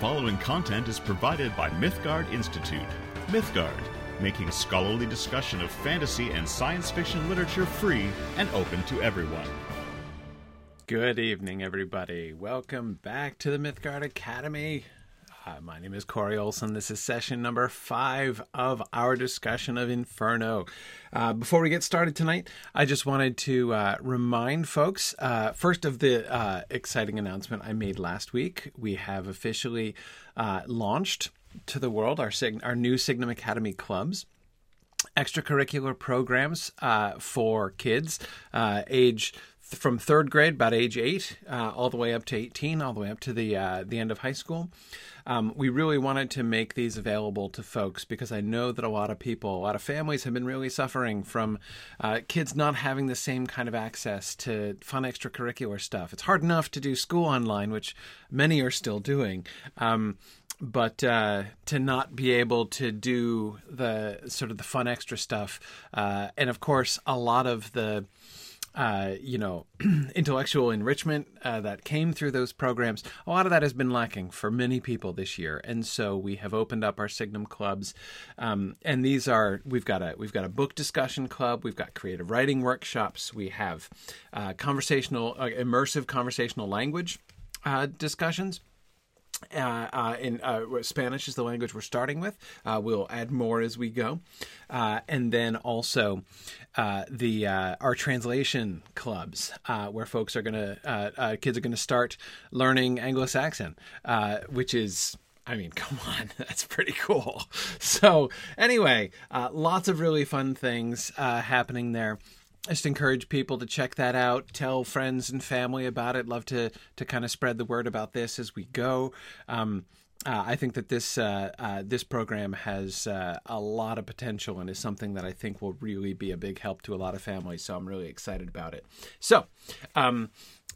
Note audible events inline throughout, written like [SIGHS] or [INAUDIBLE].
following content is provided by Mythgard Institute. Mythgard, making scholarly discussion of fantasy and science fiction literature free and open to everyone. Good evening, everybody. Welcome back to the Mythgard Academy. Uh, my name is Corey Olsen. This is session number five of our discussion of Inferno. Uh, before we get started tonight, I just wanted to uh, remind folks uh, first of the uh, exciting announcement I made last week. We have officially uh, launched to the world our, our new Signum Academy clubs extracurricular programs uh, for kids uh, age th- from third grade, about age eight, uh, all the way up to eighteen, all the way up to the uh, the end of high school. Um, we really wanted to make these available to folks because I know that a lot of people, a lot of families have been really suffering from uh, kids not having the same kind of access to fun extracurricular stuff. It's hard enough to do school online, which many are still doing. Um, but uh, to not be able to do the sort of the fun extra stuff, uh, and of course, a lot of the uh, you know, [CLEARS THROAT] intellectual enrichment uh, that came through those programs, a lot of that has been lacking for many people this year, and so we have opened up our Signum clubs, um, and these are we've got a we've got a book discussion club, we've got creative writing workshops, we have uh, conversational, uh, immersive conversational language uh, discussions. Uh, uh, in uh, Spanish is the language we're starting with. Uh, we'll add more as we go, and then also the our translation clubs, where folks are gonna kids are gonna start learning Anglo-Saxon, which is I mean, [LAUGHS] come on, that's pretty cool. [LAUGHS] So, anyway, uh, lots of really fun things uh, happening there. Just encourage people to check that out. Tell friends and family about it. Love to to kind of spread the word about this as we go. Um, uh, I think that this uh, uh, this program has uh, a lot of potential and is something that I think will really be a big help to a lot of families. So I'm really excited about it. So. Um,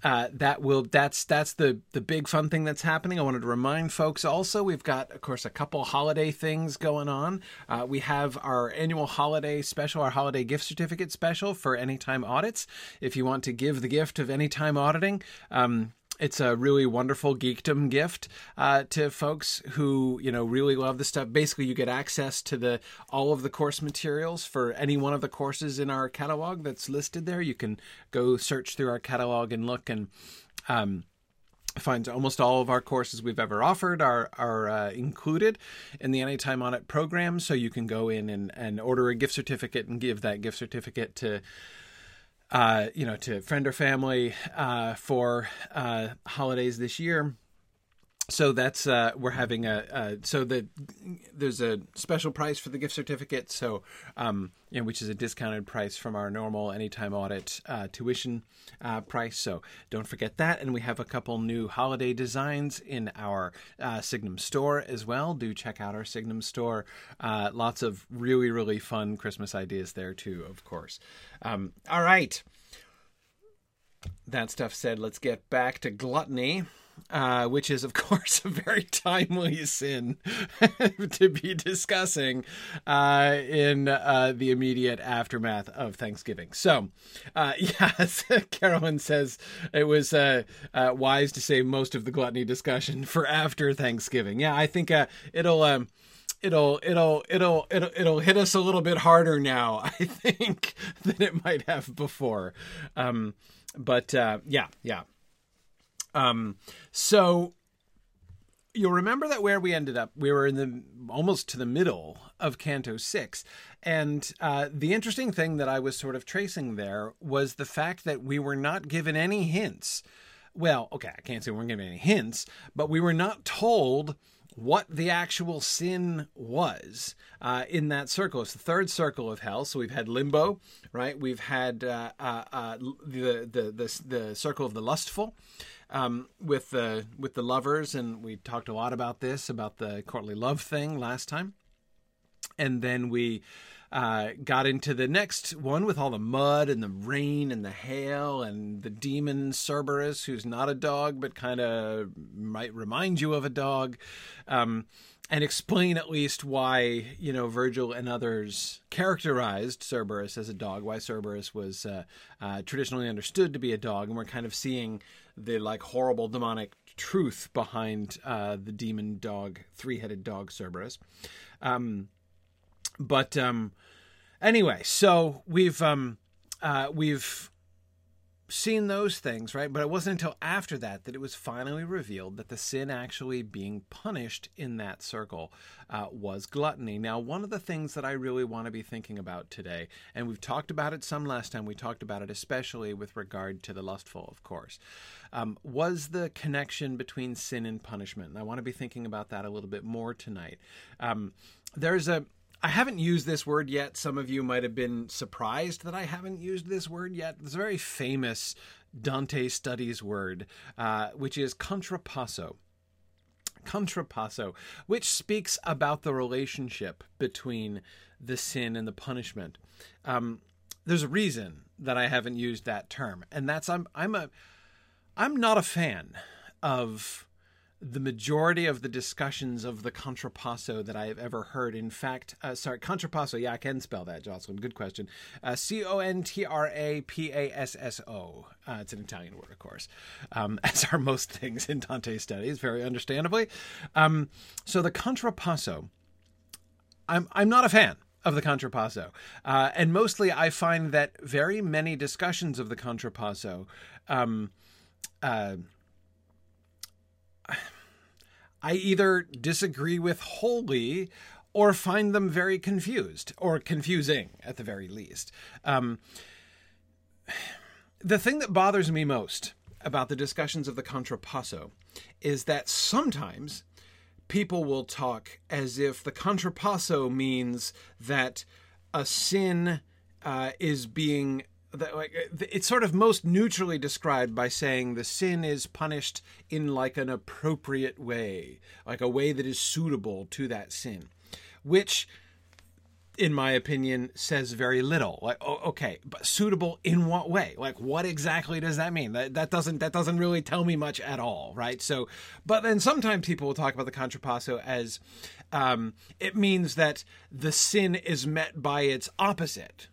uh, that will that's that's the the big fun thing that's happening. I wanted to remind folks also we've got of course a couple holiday things going on. Uh, we have our annual holiday special, our holiday gift certificate special for anytime audits. If you want to give the gift of anytime auditing. Um, it's a really wonderful geekdom gift uh, to folks who you know really love the stuff. Basically, you get access to the all of the course materials for any one of the courses in our catalog that's listed there. You can go search through our catalog and look and. Um, find almost all of our courses we've ever offered are are uh, included in the anytime audit program so you can go in and, and order a gift certificate and give that gift certificate to uh, you know, to friend or family uh, for uh, holidays this year. So that's uh, we're having a uh, so the there's a special price for the gift certificate. So um, you know, which is a discounted price from our normal anytime audit uh, tuition uh, price. So don't forget that. And we have a couple new holiday designs in our uh, Signum store as well. Do check out our Signum store. Uh, lots of really really fun Christmas ideas there too, of course. Um, all right. That stuff said, let's get back to gluttony. Uh, which is, of [LAUGHS] course, a very timely sin [LAUGHS] to be discussing uh, in uh, the immediate aftermath of Thanksgiving. So, uh, [LAUGHS] yes, Carolyn says it was uh, wise to save most of the gluttony discussion for after Thanksgiving. Yeah, I think it'll. Um, it'll it'll it'll it'll it'll hit us a little bit harder now, I think, than it might have before. Um, but yeah, yeah. Um, so you'll remember that where we ended up, we were in the almost to the middle of Canto Six, and uh, the interesting thing that I was sort of tracing there was the fact that we were not given any hints. Well, okay, I can't say we weren't given any hints, but we were not told what the actual sin was uh, in that circle. It's the third circle of hell. So we've had limbo, right? We've had uh, uh, uh the, the the the circle of the lustful. Um, with the with the lovers, and we talked a lot about this about the courtly love thing last time, and then we uh, got into the next one with all the mud and the rain and the hail and the demon Cerberus, who's not a dog but kind of might remind you of a dog, um, and explain at least why you know Virgil and others characterized Cerberus as a dog, why Cerberus was uh, uh, traditionally understood to be a dog, and we're kind of seeing the like horrible demonic truth behind uh, the demon dog, three headed dog Cerberus. Um, but um, anyway, so we've um, uh, we've seen those things, right? But it wasn't until after that that it was finally revealed that the sin actually being punished in that circle uh, was gluttony. Now, one of the things that I really want to be thinking about today, and we've talked about it some last time, we talked about it especially with regard to the lustful, of course, um, was the connection between sin and punishment. And I want to be thinking about that a little bit more tonight. Um, there's a I haven't used this word yet. Some of you might have been surprised that I haven't used this word yet. It's a very famous Dante studies word, uh, which is contrapasso. Contrapasso, which speaks about the relationship between the sin and the punishment. Um, there's a reason that I haven't used that term, and that's I'm I'm a I'm not a fan of the majority of the discussions of the contrapasso that I have ever heard. In fact, uh, sorry, contrapasso. Yeah, I can spell that, Jocelyn. Good question. Uh, C O N T R A P A S S O. Uh, it's an Italian word, of course, um, [LAUGHS] as are most things in Dante studies, very understandably. Um, so the contrapasso, I'm I'm not a fan of the contrapasso, uh, and mostly I find that very many discussions of the contrapasso. Um, uh, I either disagree with wholly or find them very confused or confusing at the very least. Um, the thing that bothers me most about the discussions of the contrapasso is that sometimes people will talk as if the contrapasso means that a sin uh, is being that like it's sort of most neutrally described by saying the sin is punished in like an appropriate way, like a way that is suitable to that sin, which in my opinion says very little. Like okay but suitable in what way? Like what exactly does that mean? That that doesn't that doesn't really tell me much at all right? So but then sometimes people will talk about the contrapasso as um, it means that the sin is met by its opposite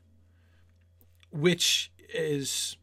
which is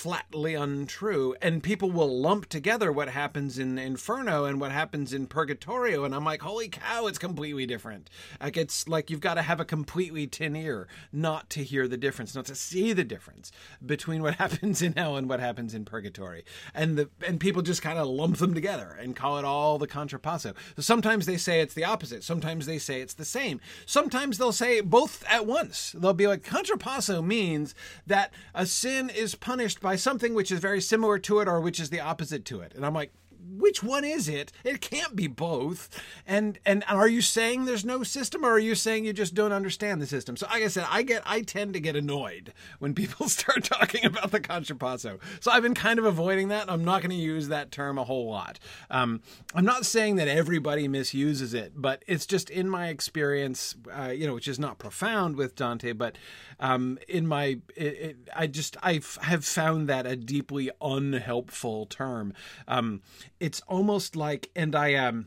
flatly untrue and people will lump together what happens in inferno and what happens in purgatorio and i'm like holy cow it's completely different. Like it's like you've got to have a completely tin ear not to hear the difference not to see the difference between what [LAUGHS] happens in hell and what happens in purgatory. And the and people just kind of lump them together and call it all the contrapasso so sometimes they say it's the opposite. Sometimes they say it's the same. Sometimes they'll say both at once. They'll be like contrapasso means that a sin is punished by by something which is very similar to it or which is the opposite to it. And I'm like, which one is it? It can't be both. And and are you saying there's no system, or are you saying you just don't understand the system? So, like I said, I get I tend to get annoyed when people [LAUGHS] start talking about the contrapasso. So I've been kind of avoiding that. I'm not going to use that term a whole lot. Um, I'm not saying that everybody misuses it, but it's just in my experience, uh, you know, which is not profound with Dante, but um, in my, it, it, I just I have found that a deeply unhelpful term. Um, it's almost like, and I um,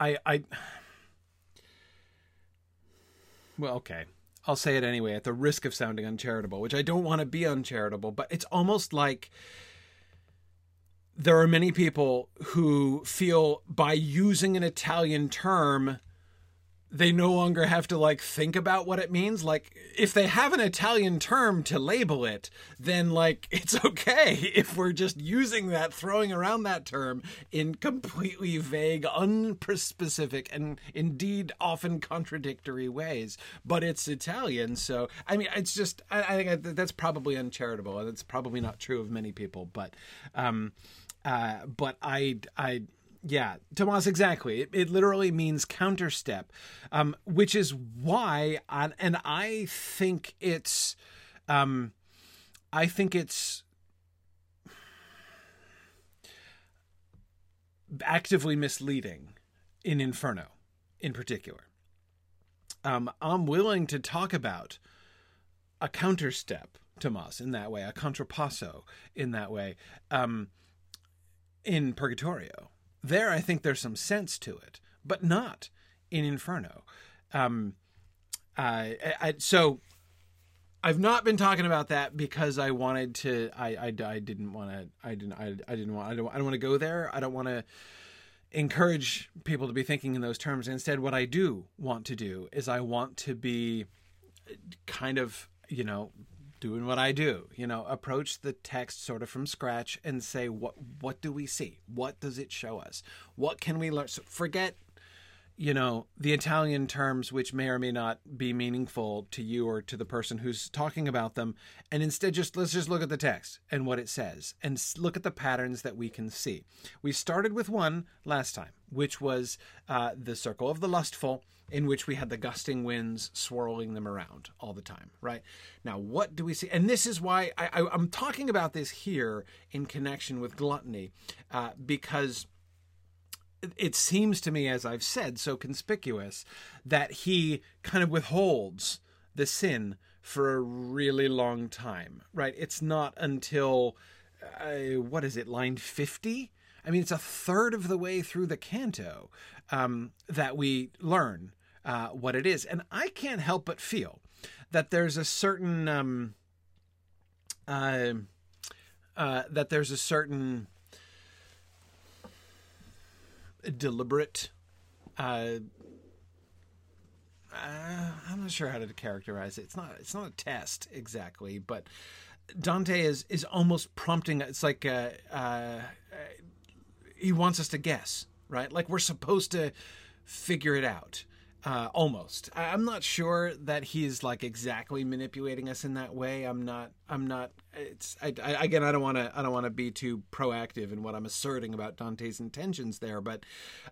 I I. Well, okay. I'll say it anyway at the risk of sounding uncharitable, which I don't want to be uncharitable, but it's almost like there are many people who feel by using an Italian term they no longer have to like think about what it means. Like if they have an italian term to label it then like [LAUGHS] it's okay if we're just using that throwing around that term in completely vague unspecific and indeed often contradictory ways. But it's italian so i mean it's just i, I think that's probably uncharitable and it's probably not true of many people but um uh but i i yeah, Tomas, exactly. It, it literally means counterstep, um, which is why, I, and I think it's, um, I think it's actively misleading in Inferno, in particular. Um, I'm willing to talk about a counterstep, Tomas, in that way, a contrapasso in that way, um, in Purgatorio there I think there's some sense to it, but not in Inferno. Um, uh, I, so I've not been talking about that because I wanted to. I I, I didn't want to. I didn't. I, I didn't want. I don't. I don't want to go there. I don't want to encourage people to be thinking in those terms. Instead, what I do want to do is I want to be kind of you know doing what I do. You know, approach the text sort of from scratch and say what what do we see? What does it show us? What can we learn? So forget you know the Italian terms which may or may not be meaningful to you or to the person who's talking about them and instead just let's just look at the text and what it says and look at the patterns that we can see. We started with one last time which was uh, the circle of the lustful in which we had the gusting winds swirling them around all the time right? Now what do we see? And this is why I, am talking about this here in connection with gluttony uh, because it seems to me, as I've said, so conspicuous that he kind of withholds the sin for a really long time, right? It's not until, uh, what is it, line 50? I mean, it's a third of the way through the canto um, that we learn uh, what it is. And I can't help but feel that there's a certain, um, uh, uh that there's a certain deliberate. Uh, uh, I'm not sure how to characterize it. It's not. It's not a test exactly, but Dante is is almost prompting. It's like uh, uh, he wants us to guess, right? Like we're supposed to figure it out uh, almost. I, am not sure that he's like exactly manipulating us in that way. I'm not. I'm not. It's I, I, again. I don't want to. I don't want to be too proactive in what I'm asserting about Dante's intentions there, but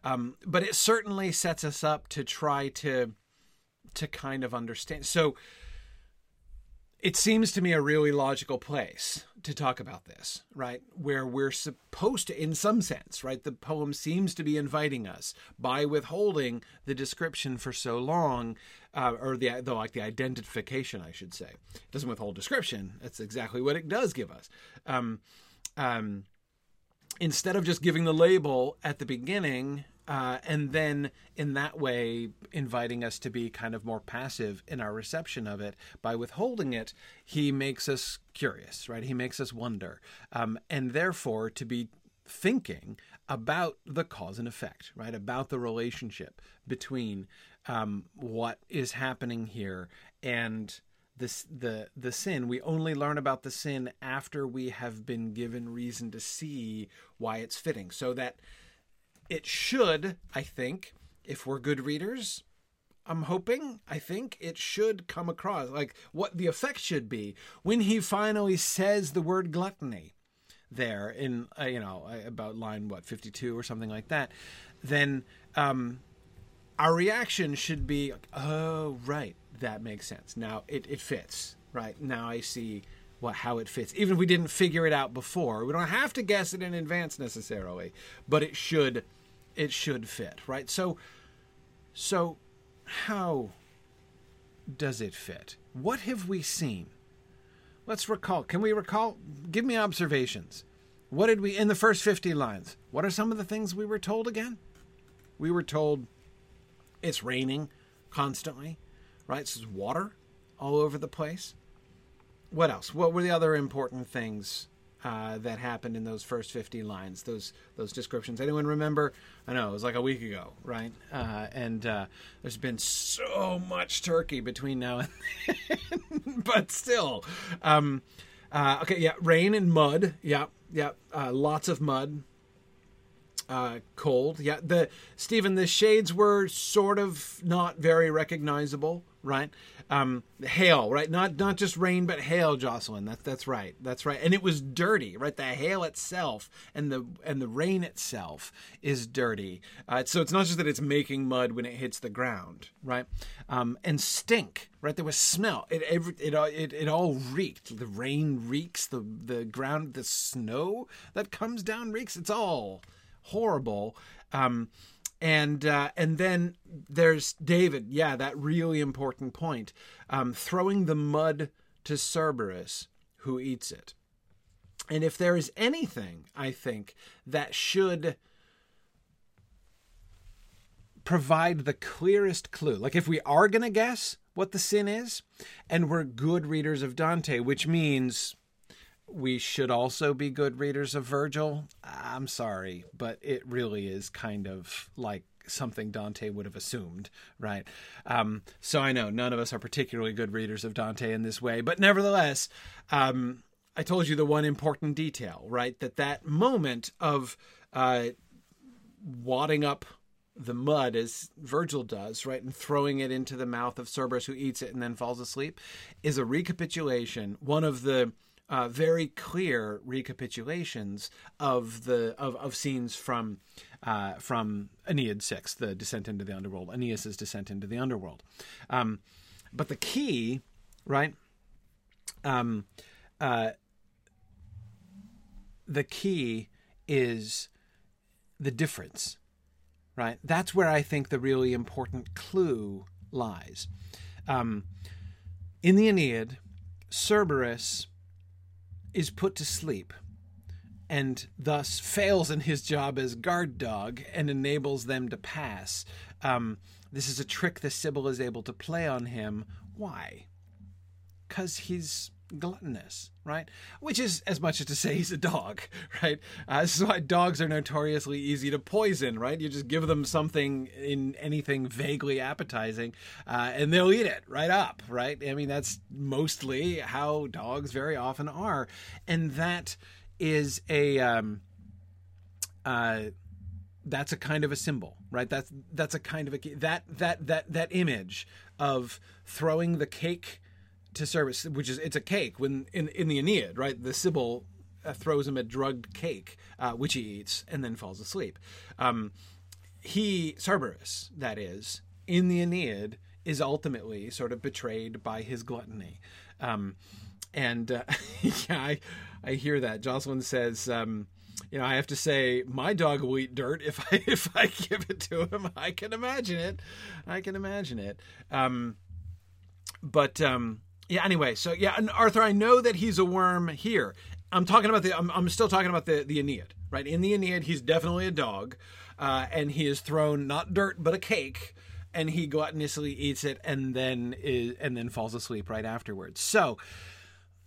um, but it certainly sets us up to try to to kind of understand. So it seems to me a really logical place to talk about this, right? Where we're supposed to, in some sense, right? The poem seems to be inviting us by withholding the description for so long, uh, or the, the like the identification, I should say. It doesn't withhold description. That's exactly what it does give us. Um, um, instead of just giving the label at the beginning, uh, and then in that way inviting us to be kind of more passive in our reception of it. By withholding it he makes us curious right? He makes us wonder um, and therefore to be thinking about the cause and effect right? About the relationship between um, what is happening here and this the the sin. We only learn about the sin after we have been given reason to see why it's fitting. So that it should, I think, if we're good readers, I'm hoping, I think it should come across like what the effect should be when he finally says the word gluttony there in uh, you know uh, about line what 52 or something like that then um our reaction should be oh right that makes sense. Now it, it fits right? Now i see what how it fits. Even if we didn't figure it out before we don't have to guess it in advance necessarily but it should it should fit, right? So, so how does it fit? What have we seen? Let's recall. Can we recall? Give me observations. What did we in the first 50 lines? What are some of the things we were told again? We were told it's raining constantly, right? This is water all over the place. What else? What were the other important things uh, that happened in those first 50 lines, those those descriptions. Anyone remember? I know it was like a week ago, right? Uh, and uh, there's been so much turkey between now and then, [LAUGHS] but still. Um, uh, okay, yeah, rain and mud. Yeah, yeah, uh, lots of mud. Uh, cold. Yeah, the Stephen, the shades were sort of not very recognizable, right? um, hail, right? Not not just rain, but hail, Jocelyn. That's that's right. That's right. And it was dirty, right? The hail itself and the and the rain itself is dirty. Uh, so it's not just that it's making mud when it hits the ground, right? Um, and stink, right? There was smell. It it it, it it all reeked. The rain reeks. The the ground, the snow that comes down reeks. It's all horrible. Um, and uh, and then there's David. Yeah, that really important point. Um, throwing the mud to Cerberus, who eats it. And if there is anything, I think that should provide the clearest clue. Like if we are going to guess what the sin is, and we're good readers of Dante, which means we should also be good readers of Virgil. I'm sorry, but it really is kind of like something Dante would have assumed, right? Um, so I know none of us are particularly good readers of Dante in this way, but nevertheless, um, I told you the one important detail, right? That that moment of uh, wadding up the mud as Virgil does, right, and throwing it into the mouth of Cerberus, who eats it and then falls asleep, is a recapitulation. One of the uh, very clear recapitulations of the of, of scenes from uh, from Aeneid six, the descent into the underworld, Aeneas's descent into the underworld. Um, but the key, right? Um, uh, the key is the difference, right? That's where I think the really important clue lies. Um, in the Aeneid, Cerberus is put to sleep and thus fails in his job as guard dog and enables them to pass. Um, this is a trick the Sibyl is able to play on him. Why? Because he's gluttonous, right? Which is as much as to say he's a dog, [LAUGHS] right? Uh, this is why dogs are notoriously easy to poison, right? You just give them something in anything vaguely appetizing, uh, and they'll eat it right up, right? I mean, that's mostly how dogs very often are, and that is a um, uh, that's a kind of a symbol, right? That's that's a kind of a that that that that image of throwing the cake to Cerberus, which is it's a cake when in in the Aeneid, right? The Sibyl uh, throws him a drugged cake, uh, which he eats and then falls asleep. Um, he Cerberus, that is, in the Aeneid, is ultimately sort of betrayed by his gluttony. Um, and uh, [LAUGHS] yeah, I, I hear that. Jocelyn says, um, you know, I have to say, my dog will eat dirt if [LAUGHS] I if I give it to him. I can imagine it. I can imagine it. Um, but um, yeah. Anyway, so yeah, and Arthur, I know that he's a worm here. I'm talking about the. I'm, I'm still talking about the the Aeneid, right? In the Aeneid, he's definitely a dog, uh, and he is thrown not dirt but a cake and he gluttonously eats it and then is and then falls asleep right afterwards. So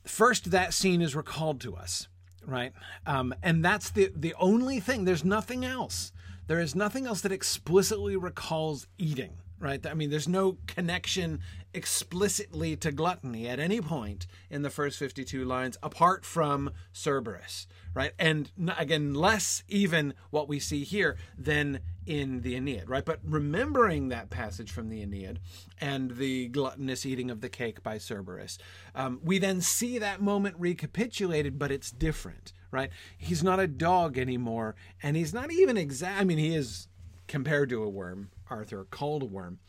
first that scene is recalled to us, right? Um, and that's the the only thing. There's nothing else. There is nothing else that explicitly recalls eating, right? I mean, there's no connection explicitly to gluttony at any point in the first 52 lines apart from Cerberus, right? And again, less even what we see here than in the Aeneid, right? But remembering that passage from the Aeneid and the gluttonous eating of the cake by Cerberus, um, we then see that moment recapitulated, but it's different, right? He's not a dog anymore, and he's not even exact. I mean, he is compared to a worm, Arthur, called a worm,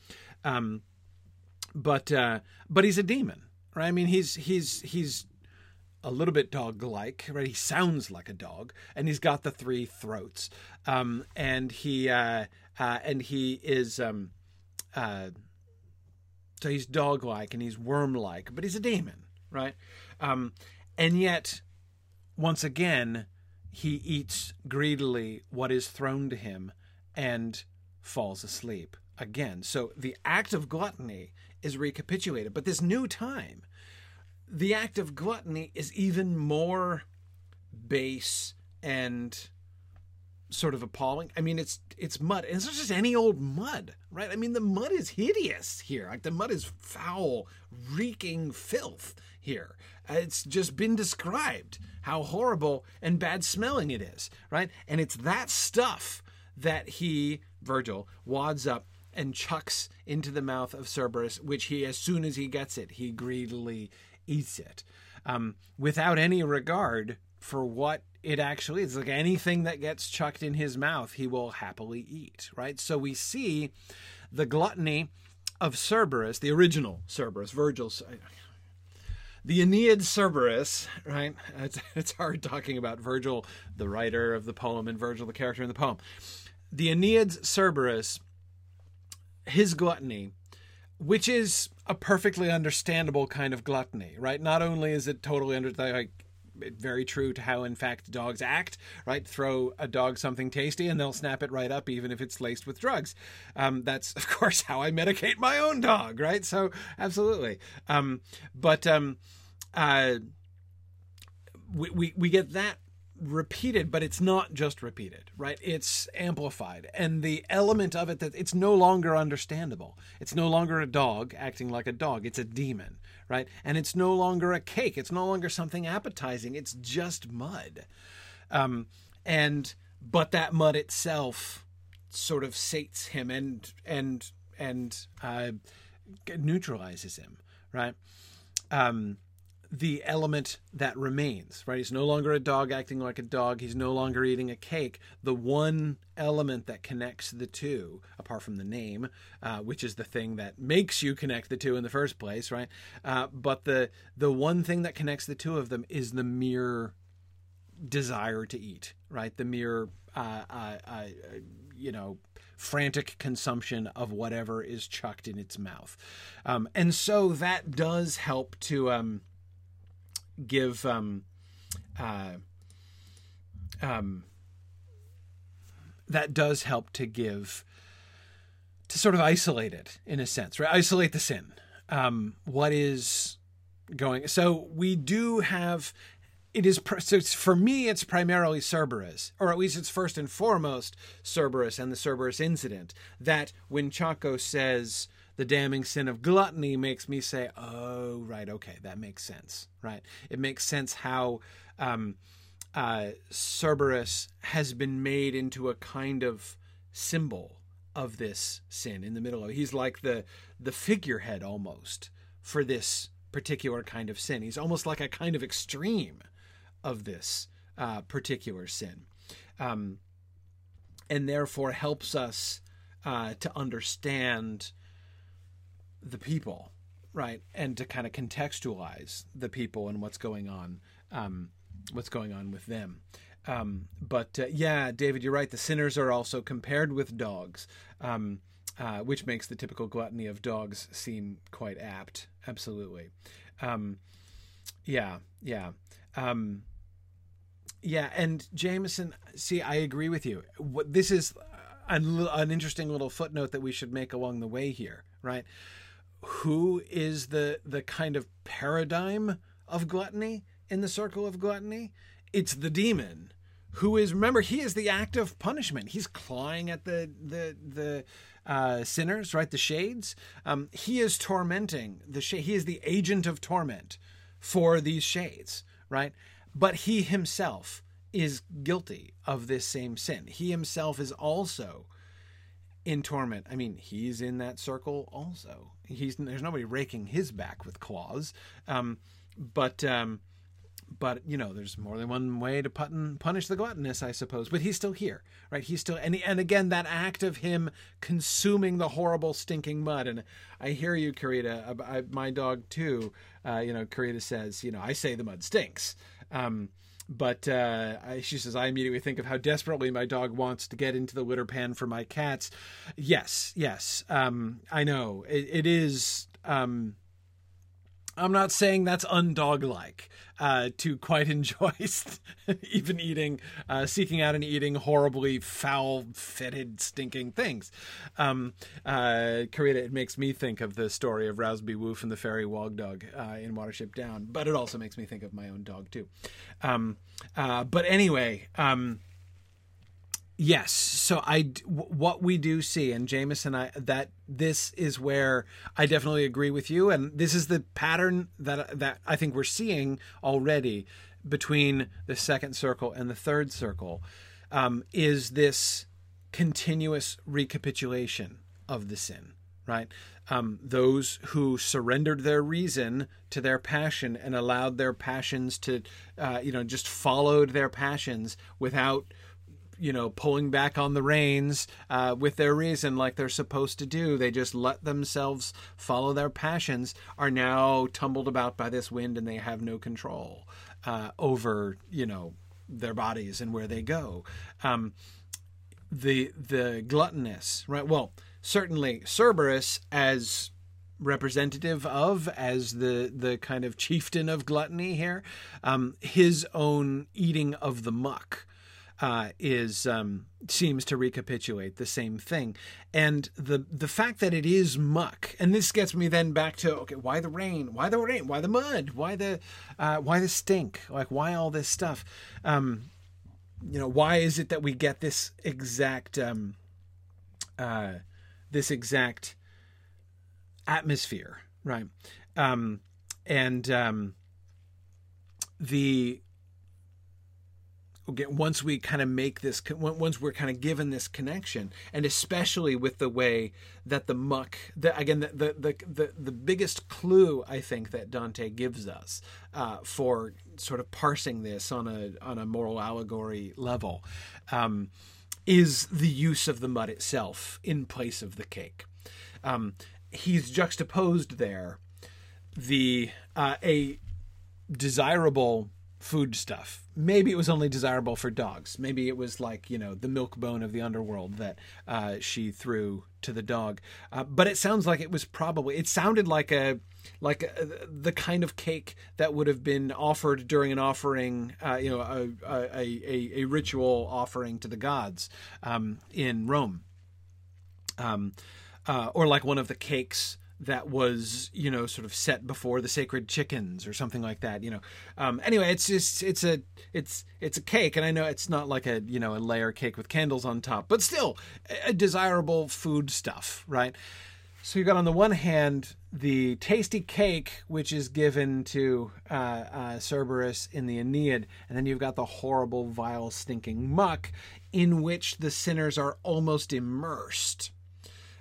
um, but uh, but he's a demon, right? I mean, he's he's he's a little bit dog like, right? He sounds like a dog, and he's got the three throats. Um, and he uh, uh, and he is um, uh, so he's dog like and he's worm like, but he's a demon, right? Um, and yet, once again, he eats greedily what is thrown to him and falls asleep again. So the act of gluttony is recapitulated, but this new time the act of gluttony is even more base and sort of appalling. I mean, it's it's mud, and it's not just any old mud, right? I mean, the mud is hideous here. Like the mud is foul, reeking filth here. Uh, it's just been described how horrible and bad smelling it is, right? And it's that stuff that he, Virgil, wads up and chucks into the mouth of Cerberus, which he, as soon as he gets it, he greedily eats it um, without any regard for what it actually is. Like anything that gets chucked in his mouth, he will happily eat, right? So we see the gluttony of Cerberus, the original Cerberus, Virgil's. The Aeneid Cerberus, right? [LAUGHS] It's, it's hard talking about Virgil, the writer of the poem, and Virgil, the character in the poem. The Aeneid Cerberus, his gluttony which is a perfectly understandable kind of gluttony, right? Not only is it totally under like very true to how, in fact, dogs act. Right, throw a dog something tasty, and they'll snap it right up, even if it's laced with drugs. Um, that's [LAUGHS] of course how I medicate my own dog. Right, so absolutely. Um, but um, uh, we, we we get that repeated, but it's not just repeated, right? It's amplified. And the element of it that it's no longer understandable. It's no longer a dog acting like a dog, it's a demon, right? And it's no longer a cake, it's no longer something appetizing, it's just mud. Um, and but that mud itself sort of sates him and and and uh, neutralizes him, right? Um, the element that remains, right? He's no longer a dog acting like a dog. He's no longer eating a cake. The one element that connects the two, apart from the name, uh, which is the thing that makes you connect the two in the first place, right? Uh, but the the one thing that connects the two of them is the mere desire to eat, right? The mere, uh, uh, uh you know, frantic consumption of whatever is chucked in its mouth, um, and so that does help to. Um, give um, uh, um, that does help to give to sort of isolate it in a sense, right? Isolate the sin. Um, what is going? So we do have. It is so for me. It's primarily Cerberus, or at least it's first and foremost Cerberus and the Cerberus incident. That when Ciacco says, the damning sin of gluttony makes me say, oh, right, okay, that makes sense, right? It makes sense how um, uh, Cerberus has been made into a kind of symbol of this sin in the middle of it. He's like the the figurehead almost for this particular kind of sin. He's almost like a kind of extreme of this uh, particular sin, um, and therefore helps us uh, to understand the people, right, and to kind of contextualize the people and what's going on, um, what's going on with them. Um, but uh, yeah, David, you're right. The sinners are also compared with dogs, um, uh, which makes the typical gluttony of dogs seem quite apt. Absolutely. Um, yeah, yeah. Um, yeah, and Jameson, see, I agree with you. What, this is an, an interesting little footnote that we should make along the way here, right? Who is the the kind of paradigm of gluttony in the circle of gluttony? It's the demon who is remember he is the act of punishment. He's clawing at the the the uh, sinners, right? The shades. Um, he is tormenting the shade. He is the agent of torment for these shades, right? But he himself is guilty of this same sin. He himself is also in torment. I mean, he's in that circle also. He's there's nobody raking his back with claws, um, but um, but you know, there's more than one way to punish the gluttonous, I suppose. But he's still here, right? He's still and and again that act of him consuming the horrible stinking mud. And I hear you, Karita. I, my dog too. Uh, you know, Karita says, you know, I say the mud stinks. Um, but uh, she says I immediately think of how desperately my dog wants to get into the litter pan for my cats. Yes, yes, um, I know it, it is. Um, I'm not saying that's undog-like uh, to quite [LAUGHS] enjoy even eating, uh, seeking out and eating horribly foul, fetid, stinking things. Um, uh, Karita, it makes me think of the story of Rowsby Woof and the fairy Wogdog uh, in Watership Down, but it also makes me think of my own dog too. Um, uh, but anyway. Um, Yes. So I, what we do see, and Jameson, I that this is where I definitely agree with you, and this is the pattern that that I think we're seeing already between the second circle and the third circle, um, is this continuous recapitulation of the sin, right? Um, those who surrendered their reason to their passion and allowed their passions to, uh, you know, just followed their passions without you know, pulling back on the reins uh, with their reason like they're supposed to do. They just let themselves follow their passions, are now tumbled about by this wind and they have no control uh, over, you know, their bodies and where they go. Um, the the gluttonous, right? Well, certainly Cerberus as representative of as the the kind of chieftain of gluttony here. Um, his own eating of the muck uh, is um, seems to recapitulate the same thing, and the the fact that it is muck, and this gets me then back to okay, why the rain? Why the rain? Why the mud? Why the uh, why the stink? Like why all this stuff? Um, you know, why is it that we get this exact um, uh, this exact atmosphere, right? Um, and um, the once we kind of make this, once we're kind of given this connection, and especially with the way that the muck, again, the, the, the, the, the biggest clue I think that Dante gives us uh, for sort of parsing this on a, on a moral allegory level um, is the use of the mud itself in place of the cake. Um, he's juxtaposed there the uh, a desirable food stuff. Maybe it was only desirable for dogs. Maybe it was like you know the milk bone of the underworld that uh, she threw to the dog. Uh, but it sounds like it was probably. It sounded like a like a, the kind of cake that would have been offered during an offering, uh, you know, a, a, a, a, ritual offering to the gods um, in Rome, um, uh, or like one of the cakes that was you know sort of set before the sacred chickens or something like that you know. Um, anyway it's just it's a it's it's a cake and i know it's not like a you know a layer cake with candles on top but still a desirable food stuff right? So you've got on the one hand the tasty cake which is given to uh, uh, cerberus in the aeneid and then you've got the horrible vile stinking muck in which the sinners are almost immersed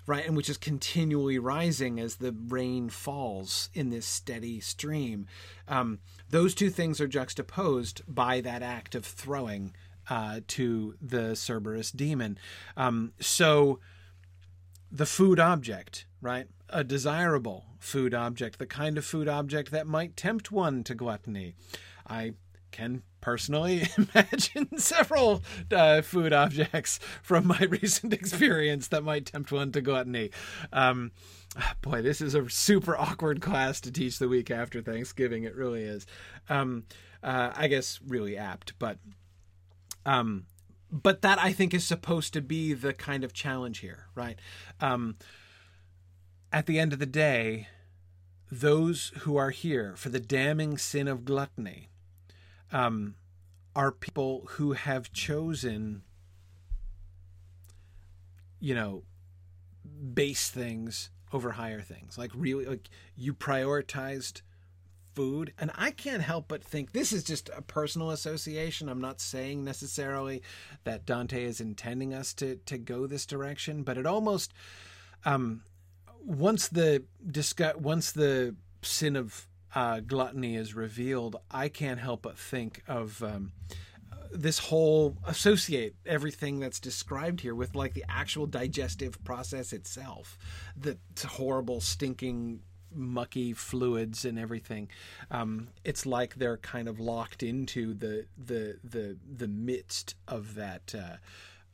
right? And which is continually rising as the rain falls in this steady stream. Um, those two things are juxtaposed by that act of throwing uh, to the Cerberus demon. Um, so the food object, right? A desirable food object, the kind of food object that might tempt one to gluttony. I can personally [LAUGHS] imagine [LAUGHS] several uh, food objects from my [LAUGHS] recent experience that might tempt one to gluttony. Um, boy, this is a super awkward class to teach the week after Thanksgiving. It really is. Um, uh, I guess really apt, but um, but that I think is supposed to be the kind of challenge here, right? Um, at the end of the day, those who are here for the damning sin of gluttony um, are people who have chosen, you know, base things over higher things. Like really, like you prioritized food, and I can't help but think this is just a personal association. I'm not saying necessarily that Dante is intending us to to go this direction, but it almost um, once the discuss once the sin of uh, gluttony is revealed, I can't help but think of um, this whole associate everything that's described here with like the actual digestive process itself, the horrible, stinking mucky fluids and everything. Um, it's like they're kind of locked into the the the the midst of that uh,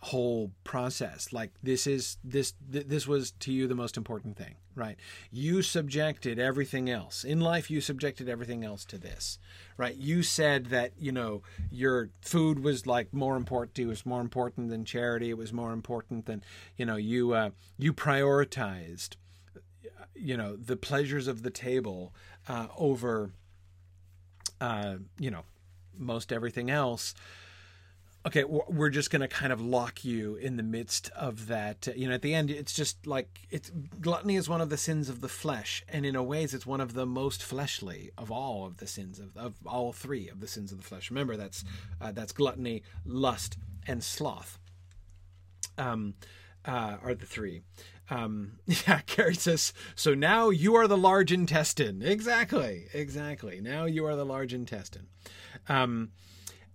whole process. Like this is this th- this was to you the most important thing right? You subjected everything else. In life you subjected everything else to this right? You said that you know your food was like more important to you, it was more important than charity. It was more important than you know you uh, you prioritized you know the pleasures of the table uh, over uh, you know most everything else okay we're just going to kind of lock you in the midst of that you know at the end it's just like it's gluttony is one of the sins of the flesh and in a ways it's one of the most fleshly of all of the sins of, of all three of the sins of the flesh remember that's uh, that's gluttony lust and sloth um uh, are the three um, [LAUGHS] yeah, Carrie says, so now you are the large intestine. Exactly, exactly. Now you are the large intestine. Um,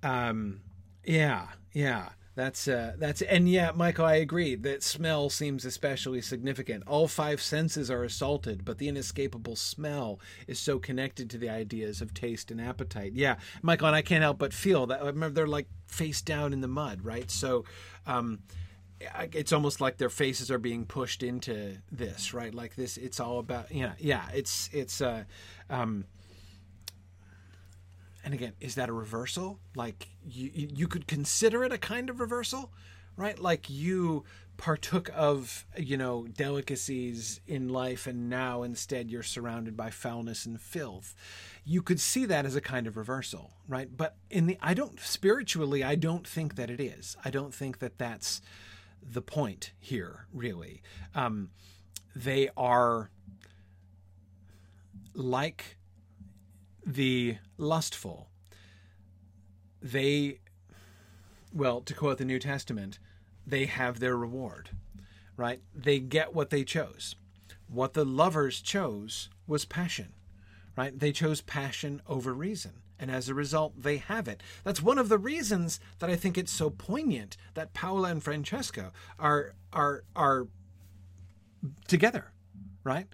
um, yeah, yeah. That's uh, that's and yeah, Michael, I agree that smell seems especially significant. All five senses are assaulted, but the inescapable smell is so connected to the ideas of taste and appetite. Yeah, Michael, and I can't help but feel that. I remember they're like face down in the mud, right? So, um, it's almost like their faces are being pushed into this, right? Like this, it's all about yeah, yeah. It's it's uh, um, and again, is that a reversal? Like you you could consider it a kind of reversal, right? Like you partook of you know delicacies in life, and now instead you're surrounded by foulness and filth. You could see that as a kind of reversal, right? But in the I don't spiritually, I don't think that it is. I don't think that that's the point here, really. Um, they are like the lustful. They, well, to quote the New Testament, they have their reward, right? They get what they chose. What the lovers chose was passion, right? They chose passion over reason and as a result, they have it. That's one of the reasons that I think it's so poignant that Paola and Francesco are are are together, right?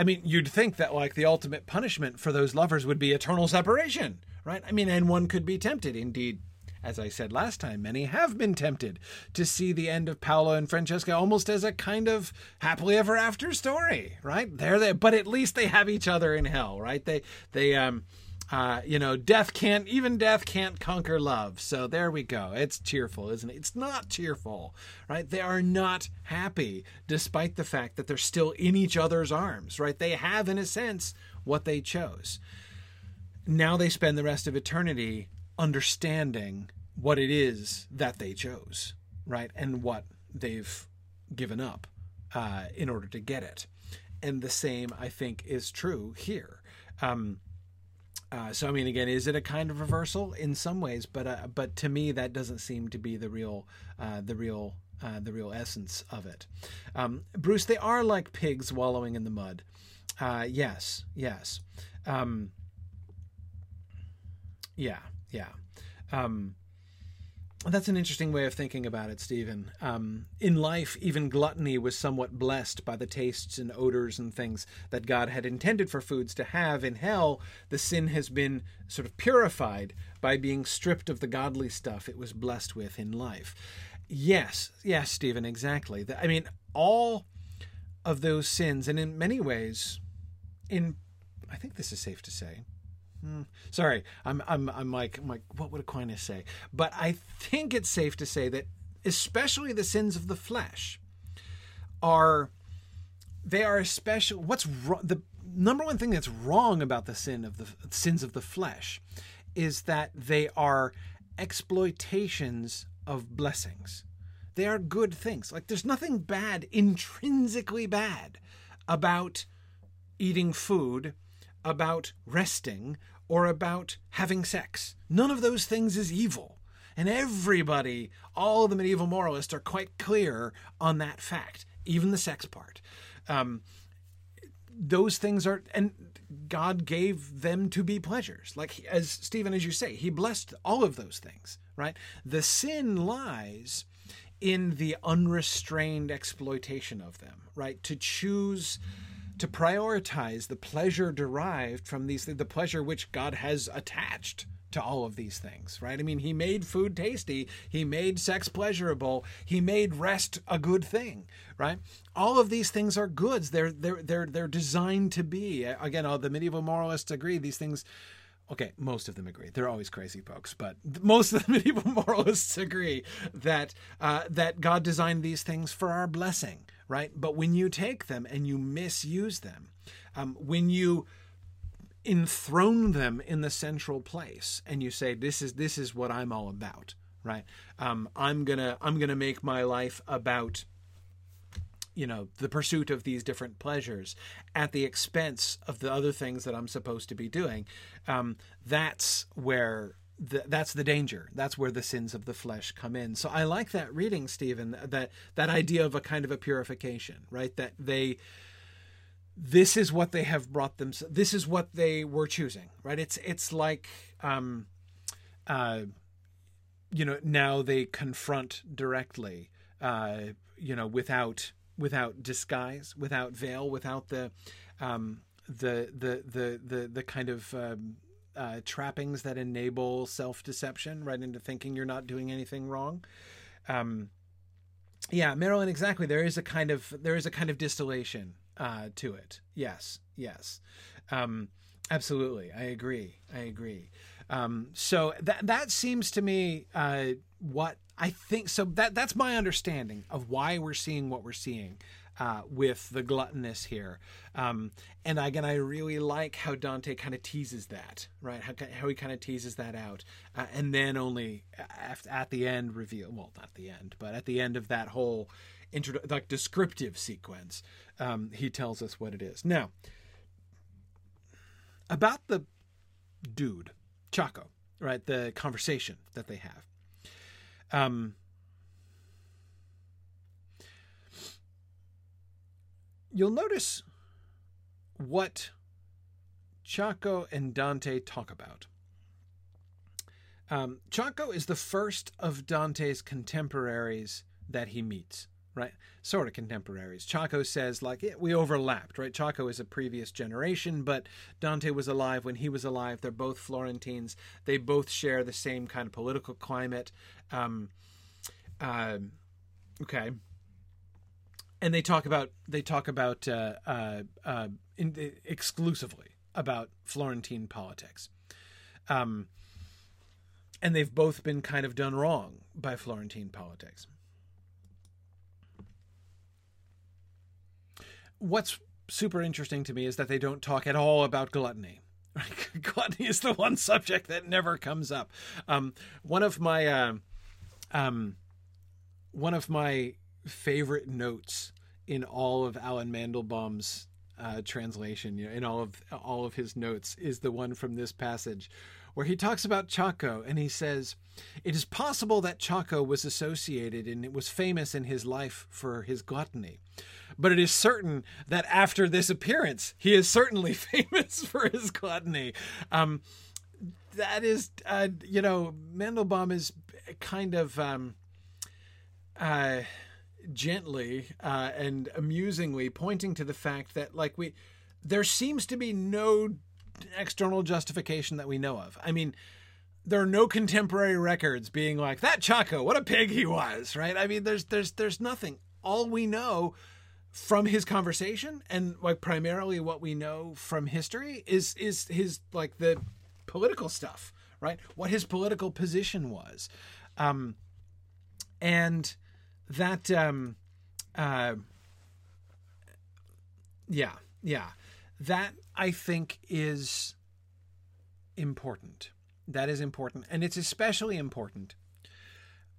I mean, you'd think that like the ultimate punishment for those lovers would be eternal separation, right? I mean, and one could be tempted. Indeed, as I said last time, many have been tempted to see the end of Paolo and Francesca almost as a kind of happily ever after story, right? There, there, but at least they have each other in hell, right? They they um uh, you know, death can't, even death can't conquer love. So there we go. It's cheerful, isn't it? It's not cheerful, right? They are not happy, despite the fact that they're still in each other's arms, right? They have, in a sense, what they chose. Now they spend the rest of eternity understanding what it is that they chose, right? And what they've given up uh, in order to get it. And the same, I think, is true here. Um, uh, so I mean, again, is it a kind of reversal in some ways? But uh, but to me, that doesn't seem to be the real uh, the real uh, the real essence of it. Um, Bruce, they are like pigs wallowing in the mud. Uh, yes, yes, um, yeah, yeah. Um, that's an interesting way of thinking about it, Stephen. Um, in life, even gluttony was somewhat blessed by the tastes and odors and things that God had intended for foods to have. In hell, the sin has been sort of purified by being stripped of the godly stuff it was blessed with in life. Yes, yes, Stephen, exactly. I mean, all of those sins, and in many ways, in I think this is safe to say, Hmm. sorry, I'm I'm I'm like I'm like what would Aquinas say? But I think it's safe to say that especially the sins of the flesh are they are especially what's wrong the number one thing that's wrong about the sin of the sins of the flesh is that they are exploitations of blessings. They are good things. Like there's nothing bad intrinsically bad about eating food about resting or about having sex. None of those things is evil. And everybody, all the medieval moralists, are quite clear on that fact, even the sex part. Um, those things are, and God gave them to be pleasures. Like, as Stephen, as you say, He blessed all of those things, right? The sin lies in the unrestrained exploitation of them, right? To choose to prioritize the pleasure derived from these the pleasure which God has attached to all of these things, right? I mean, he made food tasty, he made sex pleasurable, he made rest a good thing, right? All of these things are goods. They're they're they're they're designed to be. Again, all the medieval moralists agree these things okay, most of them agree. They're always crazy folks, but [LAUGHS] most of the medieval [LAUGHS] moralists agree that uh, that God designed these things for our blessing, right? But when you take them and you misuse them, um, when you enthrone them in the central place and you say this is this is what I'm all about, right? Um, I'm gonna I'm gonna make my life about you know the pursuit of these different pleasures at the expense of the other things that I'm supposed to be doing. Um, that's where the, that's the danger. That's where the sins of the flesh come in. So I like that reading, Stephen. That that idea of a kind of a purification, right? That they this is what they have brought them. This is what they were choosing, right? It's it's like, um, uh, you know, now they confront directly, uh, you know, without without disguise, without veil, without the um, the, the the the the kind of um, uh, trappings that enable self deception right into thinking you're not doing anything wrong. Um, yeah, Marilyn, exactly. There is a kind of there is a kind of distillation uh, to it. Yes, yes, um, absolutely. I agree. I agree. Um, so that that seems to me uh, what I think. So that that's my understanding of why we're seeing what we're seeing. Uh, with the gluttonous here. Um, and again, I really like how Dante kind of teases that, right? How, how he kind of teases that out. Uh, and then only at, the end reveal, well, not the end, but at the end of that whole intro, like descriptive sequence, um, he tells us what it is. Now, about the dude, Ciacco, right? The conversation that they have. Um, you'll notice what Ciacco and Dante talk about. Um, Ciacco is the first of Dante's contemporaries that he meets, right? Sort of contemporaries. Ciacco says, like, yeah, we overlapped, right? Ciacco is a previous generation, but Dante was alive when he was alive. They're both Florentines. They both share the same kind of political climate. Um, uh, okay and they talk about they talk about uh, uh, uh, in, exclusively about Florentine politics, um, and they've both been kind of done wrong by Florentine politics. What's super interesting to me is that they don't talk at all about gluttony. [LAUGHS] gluttony is the one subject that never comes up. Um, one of my uh, um, one of my favorite notes in all of Allen Mandelbaum's uh, translation, you know, in all of all of his notes, is the one from this passage, where he talks about Ciacco and he says, "It is possible that Ciacco was associated and it was famous in his life for his gluttony." But it is certain that after this appearance, he is certainly [LAUGHS] famous for his gluttony. Um, that is, uh, you know, Mandelbaum is kind of um, uh, gently uh, and amusingly pointing to the fact that like we there seems to be no external justification that we know of. I mean, there are no contemporary records being like that Ciacco, what a pig he was, right? I mean, there's there's there's nothing. All we know from his conversation and like primarily what we know from history is is his like the political stuff, right? What his political position was. Um and that um uh yeah yeah. That i think is important. That is important. And it's especially important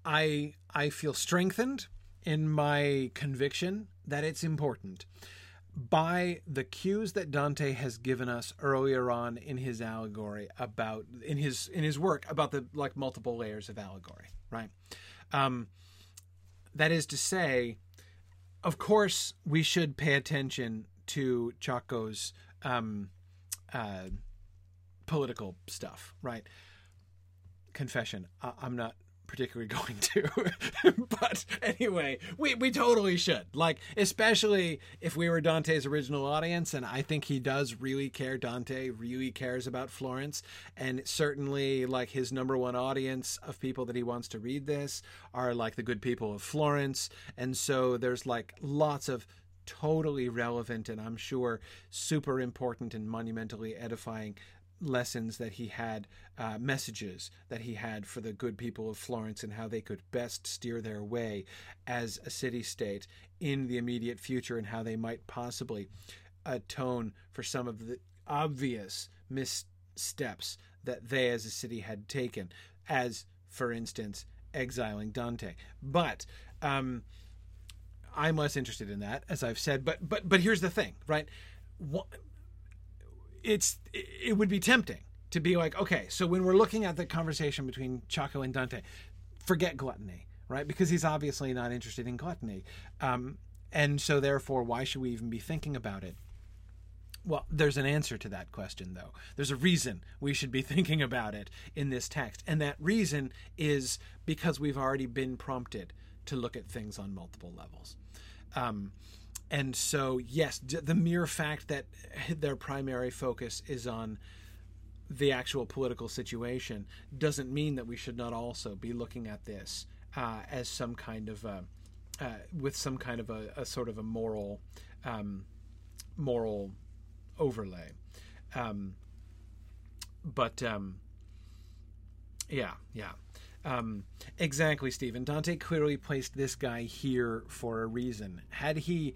i i feel strengthened in my conviction that it's important. By the cues that Dante has given us earlier on in his allegory about in his in his work about the like multiple layers of allegory right? Um that is to say, of course, we should pay attention to Ciacco's um, uh, political stuff, right? Confession: I- I'm not particularly [LAUGHS] going to. [LAUGHS] but anyway, we, we totally should. Like, especially if we were Dante's original audience, and I think he does really care. Dante really cares about Florence, and certainly, like, his number one audience of people that he wants to read this are like the good people of Florence. And so there's like lots of totally relevant and I'm sure super important and monumentally edifying lessons that he had, uh, messages that he had for the good people of Florence and how they could best steer their way as a city state in the immediate future and how they might possibly atone for some of the obvious missteps that they as a city had taken, as, for instance, exiling Dante. But, um, I'm less interested in that, as I've said. But but but here's the thing, right? It's it would be tempting to be like, okay, so when we're looking at the conversation between Ciacco and Dante, forget gluttony, right? Because he's obviously not interested in gluttony, um, and so therefore, why should we even be thinking about it? Well, there's an answer to that question, though. There's a reason we should be [LAUGHS] thinking about it in this text. And that reason is because we've already been prompted to look at things on multiple levels. Um, and so yes the mere fact that their primary focus is on the actual political situation doesn't mean that we should not also be looking at this uh, as some kind of uh, uh, with some kind of a, a sort of a moral um, moral overlay. Um, but um, yeah, yeah. Um, exactly, Stephen. Dante clearly placed this guy here for a reason. Had he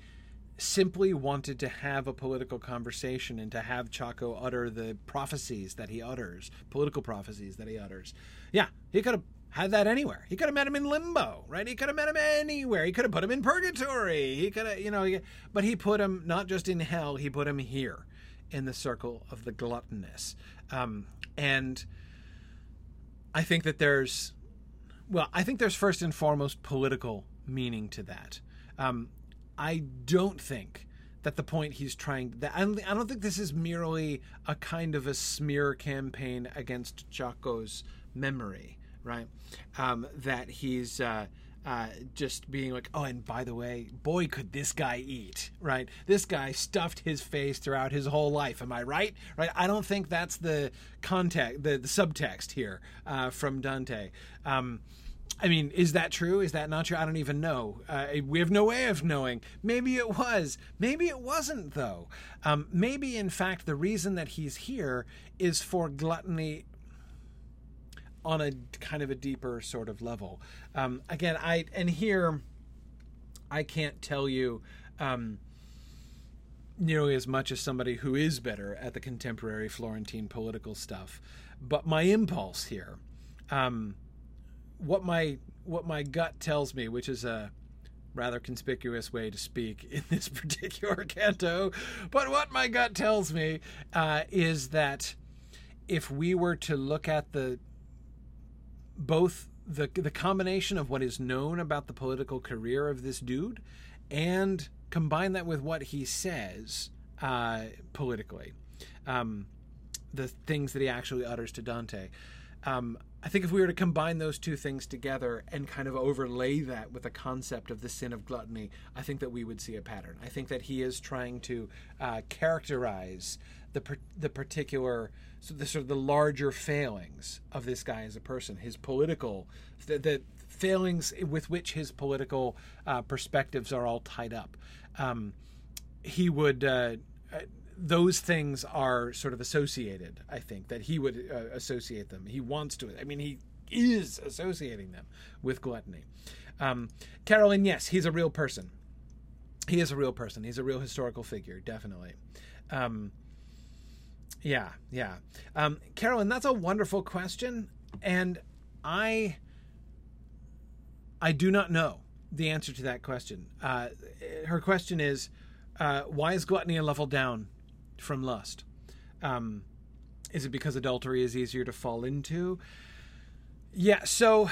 simply wanted to have a political conversation and to have Ciacco utter the prophecies that he utters, political prophecies that he utters, yeah, he could have had that anywhere. He could have met him in limbo, right? He could have met him anywhere. He could have put him in purgatory. He could have, you know, but he put him not just in hell, he put him here in the circle of the gluttonous. Um, and I think that there's, well, I think there's first and foremost political meaning to that. Um, I don't think that the point he's trying that I don't, think this is merely a kind of a smear campaign against Ciacco's memory, right? Um, that he's uh, uh, just being like, oh, and by the way, boy, could this guy eat, right? This guy stuffed his face throughout his whole life. Am I right? Right? I don't think that's the context, the, the subtext here uh, from Dante. Um, I mean, is that true? Is that not true? I don't even know. Uh, we have no way of knowing. Maybe it was. Maybe it wasn't, though. Um, maybe, in fact, the reason that he's here is for gluttony on a kind of a deeper sort of level. Um, again, I and here I can't tell you um, nearly as much as somebody who is better at the contemporary Florentine political stuff, but my impulse here, um, what my what my gut tells me, which is a rather conspicuous way to speak in [LAUGHS] this particular [LAUGHS] canto, but what my gut tells me uh, is that if we were to look at the both the the combination of what is known about the political career of this dude and combine that with what he says uh, politically, um, the things that he actually utters to Dante. Um, I think if we were to combine those two things together and kind of overlay that with the concept of the sin of gluttony, I think that we would see a pattern. I think that he is trying to uh, characterize the the particular so the sort of the larger failings of this guy as a person, his political the, the failings with which his political uh, perspectives are all tied up. Um, he would. Uh those things are sort of associated. I think that he would uh, associate them. He wants to. I mean, he is associating them with gluttony. Um, Carolyn, yes, he's a real person. He is a real person. He's a real historical figure, definitely. Um, yeah, yeah. Um, Carolyn, that's a wonderful question, and I I do not know the answer to that question. Uh, her question is, uh, why is gluttony a level down from lust? Um, is it because adultery is easier to fall into? Yeah. So,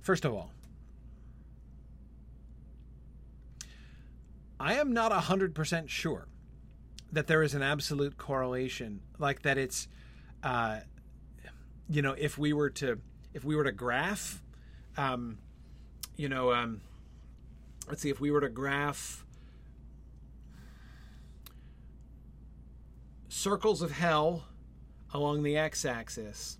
first of all, I am not hundred percent sure that there is an absolute correlation, like that it's, uh, you know, if we were to if we were to graph, um, you know, um, let's see, if we were to graph circles of hell along the x-axis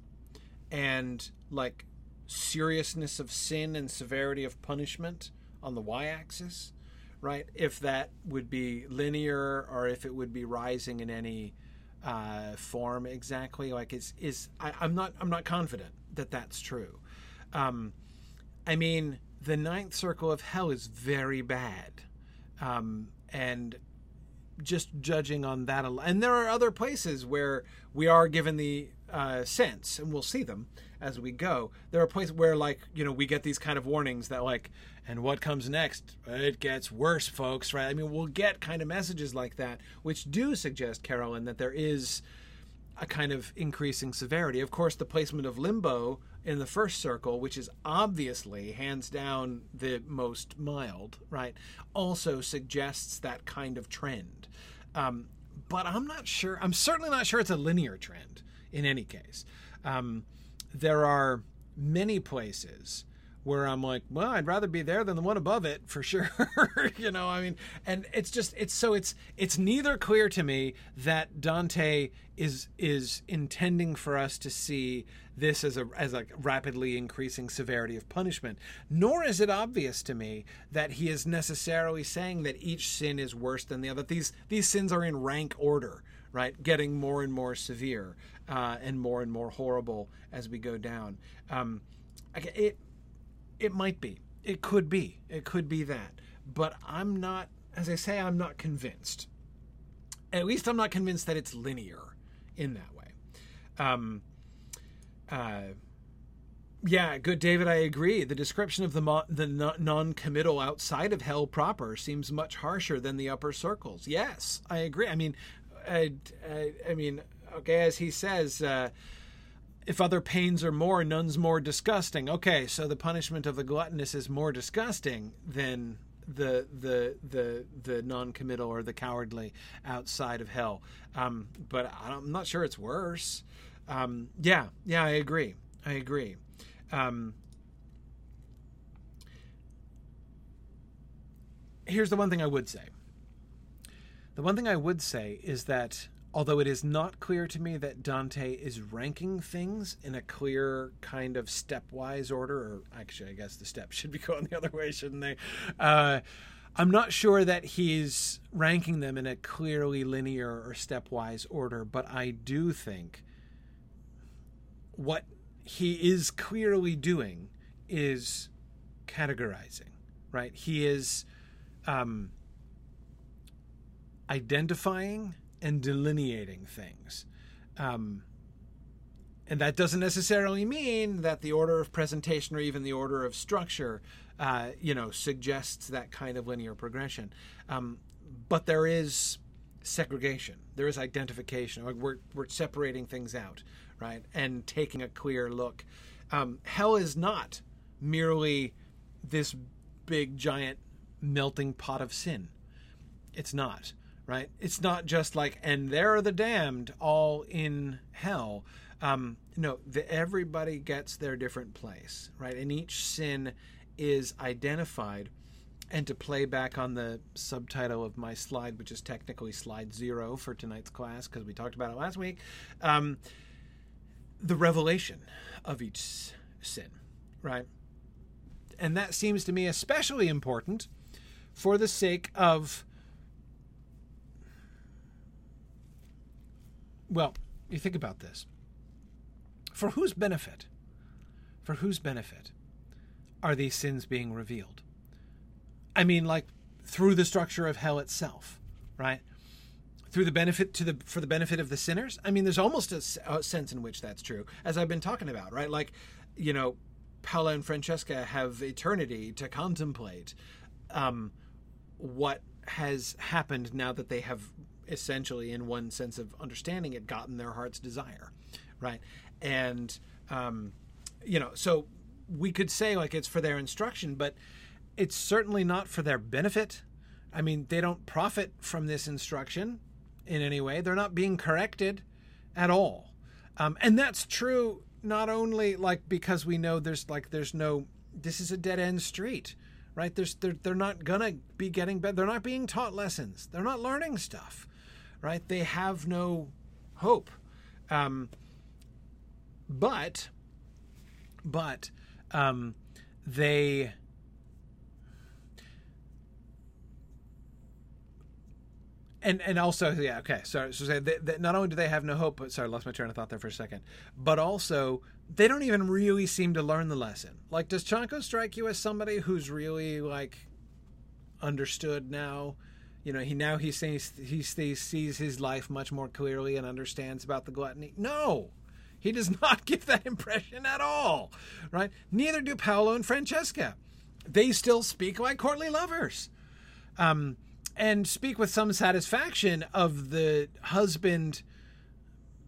and like seriousness of sin and severity of punishment on the y-axis right? If that would be linear or if it would be rising in any uh, form exactly. Like, is is I, am not I'm not confident that that's true. Um, I mean, the ninth circle of hell is very bad, um, and just judging on that, and there are other places where we are given the uh, sense, and we'll see them as we go. There are places where, like, you know, we get these kind of warnings that, like, and what comes next? It gets worse, folks, right? I mean, we'll get kind of messages like that, which do suggest, Carolyn, that there is a kind of increasing severity. Of course, the placement of limbo in the first circle, which is obviously hands down the most mild, right, also suggests that kind of trend. Um, but I'm not sure, I'm certainly not sure it's a linear trend in any case. Um, there are many places where I'm like, well, I'd rather be there than the one above it for sure. [LAUGHS] you know, I mean, and it's just it's so it's it's neither clear to me that Dante is is intending for us to see this as a as a rapidly increasing severity of punishment, nor is it obvious to me that he is necessarily saying that each sin is worse than the other. These these sins are in rank order, right? Getting more and more severe uh, and more and more horrible as we go down. Um, it it might be. It could be. It could be that. But I'm not, as I say, I'm not convinced. At least I'm not convinced that it's linear in that way. Um, uh, yeah, good, David. I agree. The description of the mo- the non-committal outside of hell proper seems much harsher than the upper circles. Yes, I agree. I mean, I, I, I mean, okay, as he says, uh, if other pains are more, none's more disgusting. Okay, so the punishment of the gluttonous is more disgusting than the the the the non-committal or the cowardly outside of hell. Um, but I'm not sure it's worse. Um, yeah, yeah, I agree. I agree. Um, here's the one thing I would say. The one thing I would say is that although it is not clear to me that Dante is ranking things in a clear kind of stepwise order, or actually, I guess the steps should be [LAUGHS] going the other way, shouldn't they? Uh, I'm not sure that he's ranking them in a clearly linear or stepwise order, but I do think what he is clearly doing is categorizing, right? He is um, identifying and delineating things. Um, and that doesn't necessarily mean that the order of presentation or even the order of structure, uh, you know, suggests that kind of linear progression. Um, but there is segregation. There is identification. Like We're we're separating things out, right, and taking a clear look. Um, hell is not merely this big giant melting pot of sin. It's not right? It's not just like, and there are the damned all in hell. Um, no, the, everybody gets their different place, right? And each sin is identified. And to play back on the subtitle of my slide, which is technically slide zero for tonight's class, because we talked about it last week, um, the revelation of each sin, right? And that seems to me especially important for the sake of Well, you think about this. For whose benefit? For whose benefit are these sins being revealed? I mean, like through the structure of hell itself, right? Through the benefit to the for the benefit of the sinners. I mean, there's almost a, a sense in which that's true, as I've been talking about, right? Like, you know, Paolo and Francesca have eternity to contemplate um, what has happened now that they have essentially, in one sense of understanding it, gotten their heart's desire, right? And um, you know, so we could say like it's for their instruction, but it's certainly not for their benefit. I mean, they don't profit from this instruction in any way. They're not being corrected at all, um, and that's true not only like because we know there's like there's no this is a dead end street right there's they're, they're not gonna be getting better they're not being taught lessons they're not learning stuff right? They have no hope. Um, but, but um, they. And, and also yeah okay so so they, they, not only do they have no hope but sorry lost my train of thought there for a second but also they don't even really seem to learn the lesson like does Ciacco strike you as somebody who's really like understood now you know he now he sees he sees his life much more clearly and understands about the gluttony. No! He does [LAUGHS] not give that impression at all right? Neither do paolo and francesca. They still speak like courtly lovers um, and speak with some satisfaction of the husband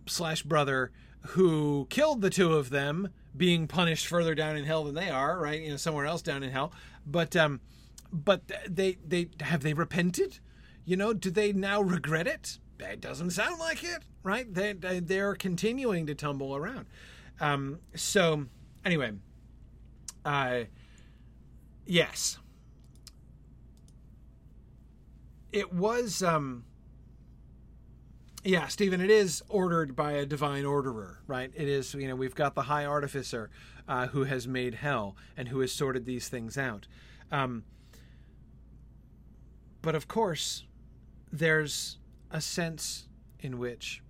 slash brother who killed the two of them being punished further down in hell than they are right? You know somewhere else down in hell. But um but they they have they repented? You know, do they now regret it? It doesn't sound like it, right? They they're continuing to tumble around. Um, so anyway, uh, yes. It was um yeah, Stephen, it is ordered by a divine orderer, right? It is, you know, we've got the high artificer uh, who has made hell and who has sorted these things out. Um, but of course, there's a sense in which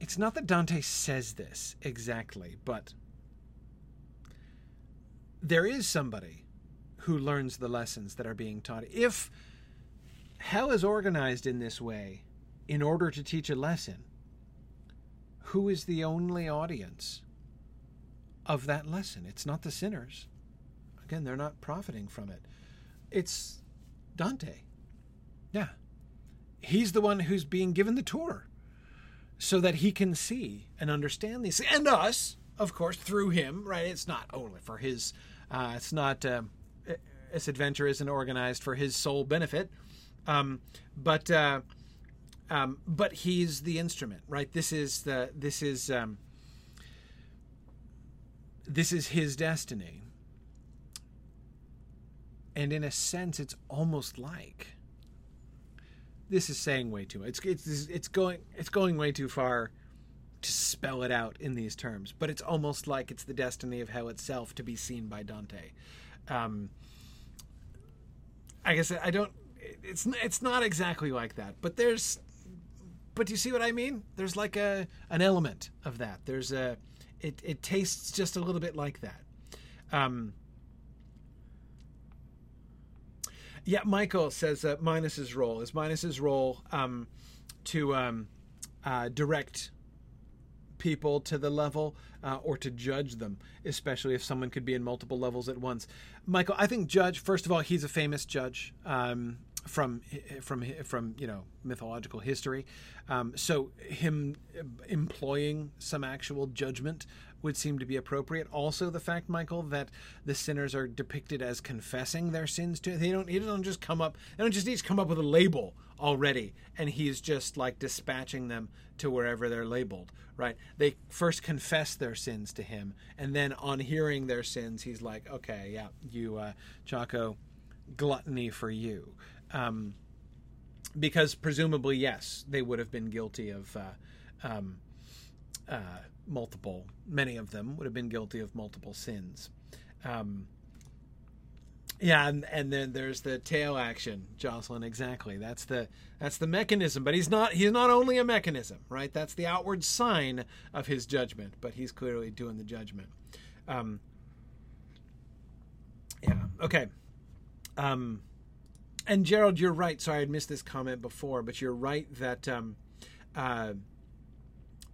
it's not that Dante says this exactly, but there is somebody who learns the lessons that are being taught. If hell is organized in this way in order to teach a lesson, who is the only audience of that lesson? It's not the sinners. Again, they're not profiting from it. It's Dante. Yeah. He's the one who's being given the tour so that he can see and understand these. And us of course through him right? It's not only for his uh, it's not uh, this adventure isn't organized for his sole benefit. Um, but uh, um, but he's the instrument right? This is the this is um, this is his destiny and in a sense it's almost like this is saying way too much. It's, it's it's going it's going way too far to spell it out in these terms. But it's almost like it's the destiny of hell itself to be seen by Dante. Um, I guess I don't. It's it's not exactly like that, but there's. But do you see what I mean? There's like a an element of that. There's a. It it tastes just a little bit like that. Um, Yeah, Michael says uh, Minos's role is Minos's role um, to um, uh, direct people to the level uh, or to judge them, especially if someone could be in multiple levels at once. Michael, I think judge. First of all, he's a famous judge. Um, from from from you know mythological history, um, so him employing some actual judgment would seem to be appropriate. Also, the fact, Michael, that the sinners are depicted as confessing their sins to they don't he don't just come up they don't just each come up with a label already and he's just like dispatching them to wherever they're labeled right they first confess their sins to him and then on hearing their sins he's like okay yeah you uh Ciacco gluttony for you um because presumably yes they would have been guilty of uh um uh multiple, many of them would have been guilty of multiple sins. Um, yeah, and, and then there's the tail action, Jocelyn. Exactly. That's the that's the mechanism. But he's not he's not only a mechanism, right? That's the outward sign of his judgment. But he's clearly doing the judgment. Um, yeah. Okay. Um, and Gerald, you're right. Sorry, I missed this comment before, but you're right that um, uh,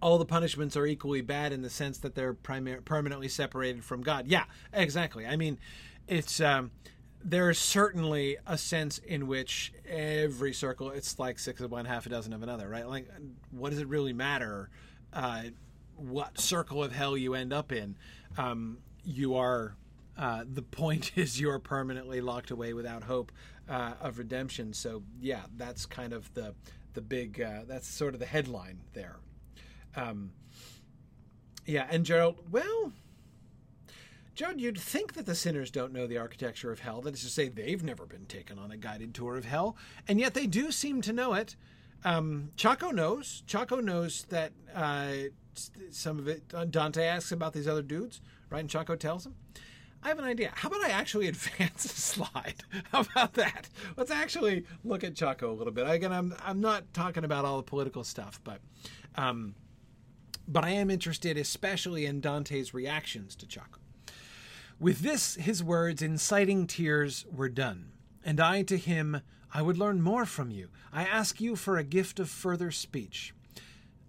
all the punishments are equally bad in the sense that they're primar- permanently separated from God. Yeah, exactly. I mean, it's um, there is certainly a sense in which every circle it's like six of one, half a dozen of another, right? Like, what does it really matter? Uh, what circle of hell you end up in? Um, you are. Uh, the point [LAUGHS] is you're permanently locked away without hope uh, of redemption. So yeah, that's kind of the the big. Uh, that's sort of the headline there. Um, yeah, and Gerald, well, Gerald, you'd think that the sinners don't know the architecture of hell. That is to say, they've never been taken on a guided tour of hell, and yet they do seem to know it. Um, Ciacco knows. Ciacco knows that uh, some of it. Uh, Dante asks about these other dudes, right? And Ciacco tells him. I have an idea. How about I actually [LAUGHS] advance the slide? How about that? Let's actually look at Ciacco a little bit. Again, I'm I'm not talking about all the political stuff, but um, but I am interested especially in Dante's reactions to Ciacco. With this, his words inciting tears were done, and I to him, I would learn more from you. I ask you for a gift of further speech.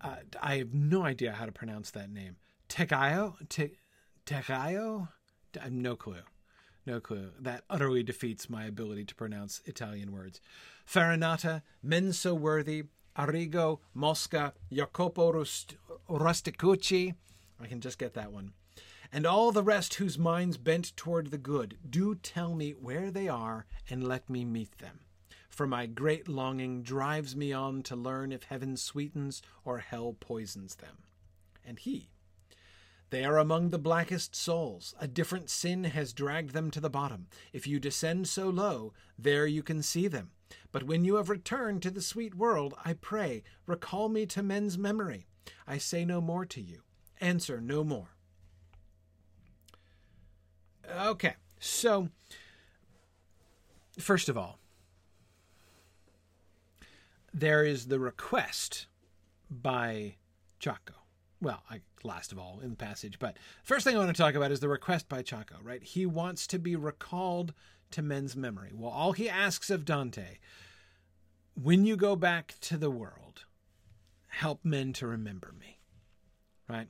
Uh, I have no idea how to pronounce that name. Tegaio? Te-? I have no clue. No clue. That utterly defeats my ability to pronounce Italian words. Farinata, men so worthy, Arrigo, Mosca, Jacopo Rust- Rusticucci. I can just get that one. And all the rest whose minds bent toward the good, do tell me where they are and let me meet them. For my great longing drives me on to learn if heaven sweetens or hell poisons them. And he, They are among the blackest souls. A different sin has dragged them to the bottom. If you descend so low, there you can see them. But when you have returned to the sweet world, I pray, recall me to men's memory. I say no more to you. Answer no more. Okay, so first of all, there is the request by Ciacco. Well, I, last of all in the passage, but first thing I want to talk about is the request by Ciacco, right? He wants to be recalled to men's memory. Well, all he asks of Dante, when you go back to the world, help men to remember me, right?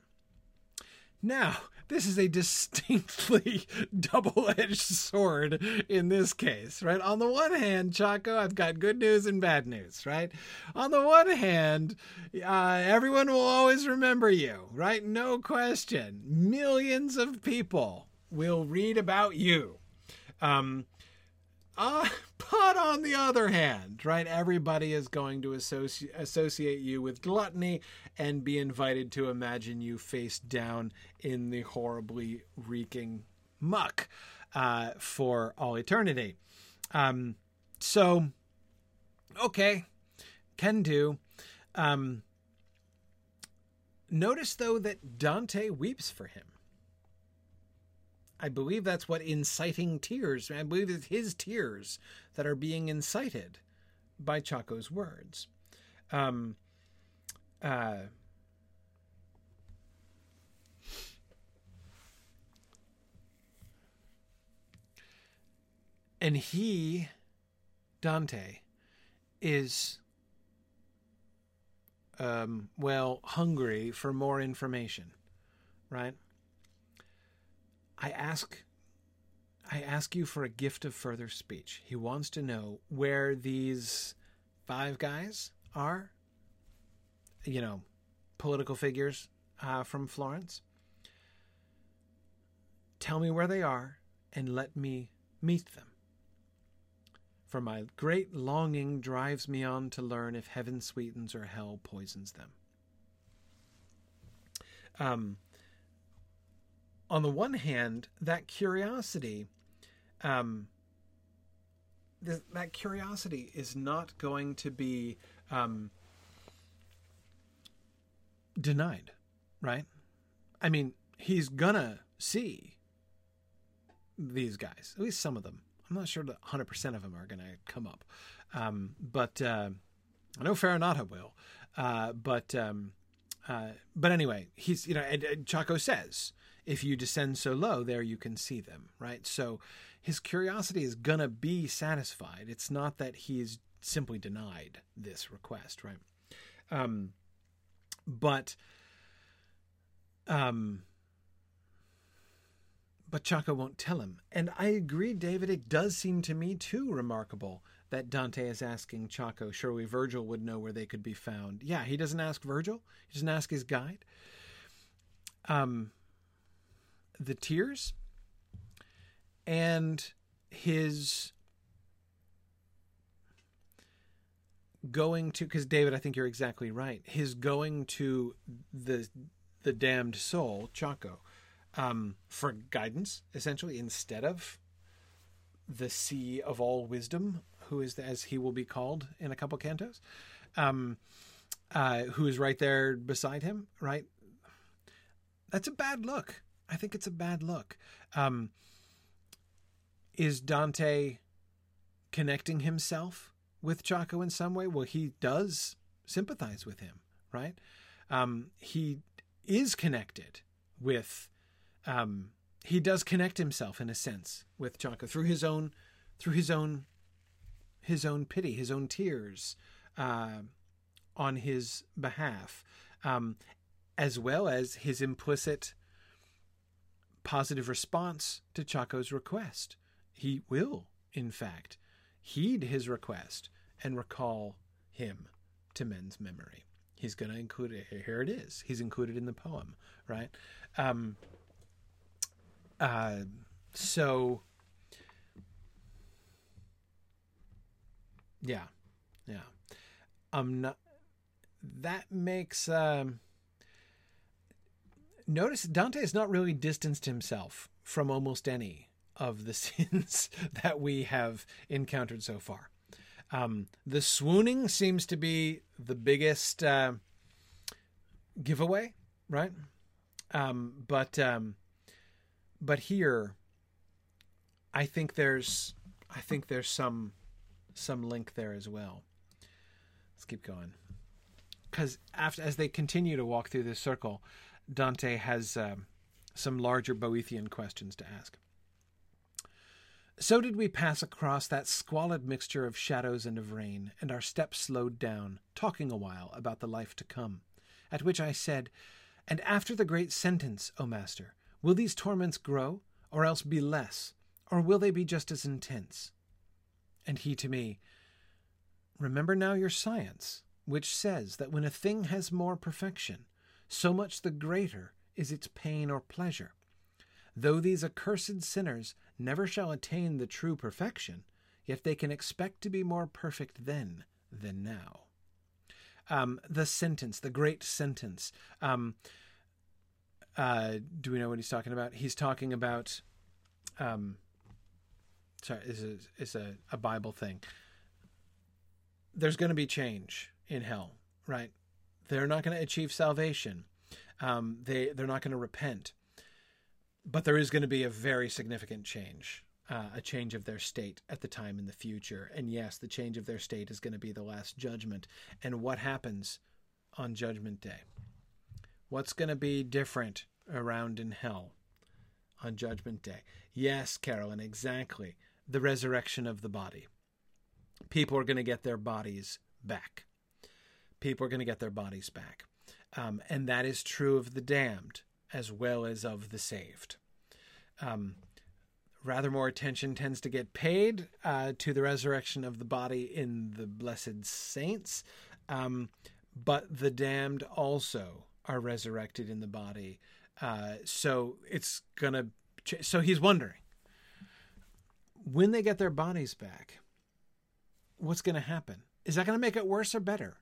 Now, this is a distinctly [LAUGHS] double edged sword in this case, right? On the one hand, Ciacco, I've got good news and bad news, right? On the one hand, uh, everyone will always remember you, right? No question. Millions of people will read about you. Um, uh, [LAUGHS] but on the other hand, right, everybody is going to associate associate you with gluttony and be invited to imagine you face down in the horribly reeking muck uh, for all eternity. Um, so, okay, can do. Um, notice though that Dante weeps for him. I believe that's what inciting tears. I believe it's his tears that are being incited by Ciacco's words. Um, uh, and he, Dante, is um, well hungry for more information, right? I ask I ask you for a gift of further speech. He wants to know where these five guys are, you know, political figures uh, from Florence. Tell me where they are and let me meet them. For my great longing drives me on to learn if heaven sweetens or hell poisons them. Um, on the one hand, that curiosity, um, th- that curiosity is not going to be um, denied, right? I mean, he's gonna see these guys, at least some of them. I'm not sure that 100% of them are going to come up. Um, but uh, I know Farinata will. Uh, but um, uh, but anyway, he's you know, and, and Ciacco says if you descend so low, there you can see them, right? So his curiosity is going to be satisfied. It's not that he's simply denied this request, right? Um, but, um, but Ciacco won't tell him. And I agree, David, it does seem to me too remarkable that Dante is asking Ciacco. Surely Virgil would know where they could be found. Yeah, he doesn't ask Virgil, he doesn't ask his guide. Um, the tears and his going to because David, I think you're exactly right. His going to the the damned soul, Ciacco, um, for guidance, essentially, instead of the sea of all wisdom, who is as he will be called in a couple cantos, um, uh, who is right there beside him, right? That's a bad look. I think it's a bad look. Um, is Dante connecting himself with Ciacco in some way? Well, he does sympathize with him, right? Um, he is connected with. Um, he does connect himself in a sense with Ciacco through his own, through his own, his own pity, his own tears, uh, on his behalf, um, as well as his implicit positive response to Ciacco's request. He will, in fact, heed his request and recall him to men's memory. He's going to include it. Here it is. He's included in the poem, right? Um, uh, so, yeah, yeah. I'm not. That makes um, notice Dante has not really distanced himself from almost any of the [LAUGHS] sins that we have encountered so far. Um, the swooning seems to be the biggest uh, giveaway, right? Um, but um, but here, I think there's I think there's some some link there as well. Let's keep going because after as they continue to walk through this circle, Dante has um, some larger Boethian questions to ask. So did we pass across that squalid mixture of shadows and of rain, and our steps slowed down, talking a while about the life to come. At which I said, And after the great sentence, O master, will these torments grow, or else be less, or will they be just as intense? And he to me, Remember now your science, which says that when a thing has more perfection, so much the greater is its pain or pleasure. Though these accursed sinners never shall attain the true perfection, yet they can expect to be more perfect then than now. Um, the sentence, the great sentence. Um, uh, do we know what he's talking about? He's talking about. Um, sorry, is a, is a, a Bible thing. There's going to be change in hell, right? They're not going to achieve salvation. Um, they they're not going to repent but there is going to be a very significant change, uh, a change of their state at the time in the future. And yes, the change of their state is going to be the last judgment. And what happens on Judgment Day? What's going to be different around in hell on Judgment Day? Yes, Carolyn, exactly. The resurrection of the body. People are going to get their bodies back. People are going to get their bodies back. Um, and that is true of the damned as well as of the saved. Um, rather more attention tends to get paid uh, to the resurrection of the body in the blessed saints, um, but the damned also are resurrected in the body. Uh, so it's gonna. Ch- so he's wondering when they get their bodies back, what's going to happen? Is that going to make it worse or better?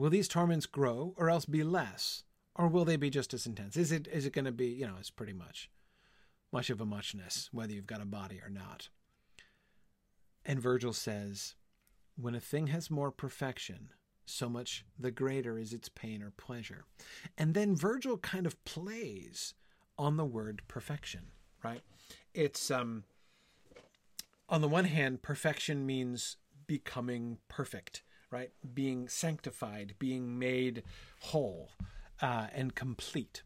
Will these torments grow or else be less? or will they be just as intense? Is it is it going to be you know it's pretty much much of a muchness whether you've got a body or not. And Virgil says, when a thing has more perfection, so much the greater is its pain or pleasure. And then Virgil kind of plays on the word perfection, right? It's um on the one hand, perfection means becoming perfect, right? Being sanctified, being made whole uh, and complete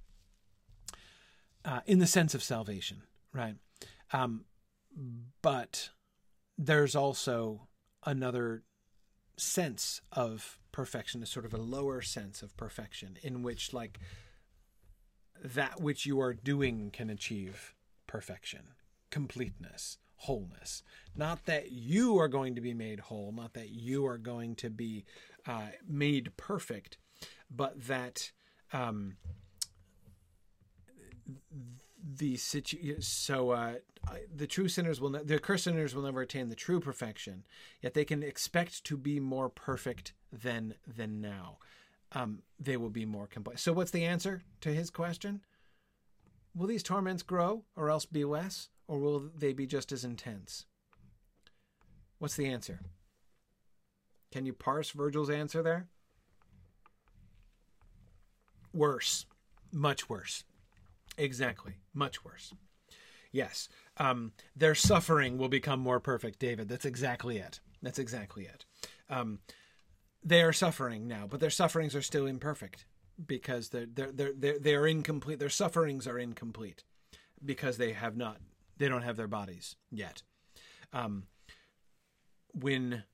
uh, in the sense of salvation, right? Um, but there's also another sense of perfection, a sort of a lower sense of perfection, in which, like, that which you are doing can achieve perfection, completeness, wholeness. Not that you are going to be made whole, not that you are going to be uh, made perfect, but that um, the situ- so uh, the true sinners will ne- the accursed sinners will never attain the true perfection yet they can expect to be more perfect than than now. Um, they will be more complete. So what's the answer to his question? Will these torments grow or else be less or will they be just as intense what's the answer can you parse virgil's answer there Worse. Much worse. Exactly. Much worse. Yes. Um, their suffering will become more perfect, David. That's exactly it. That's exactly it. Um, they are suffering now, but their sufferings are still imperfect because they're, they're, they're, they're, they are incomplete. Their sufferings are incomplete because they have not, they don't have their bodies yet. Um, when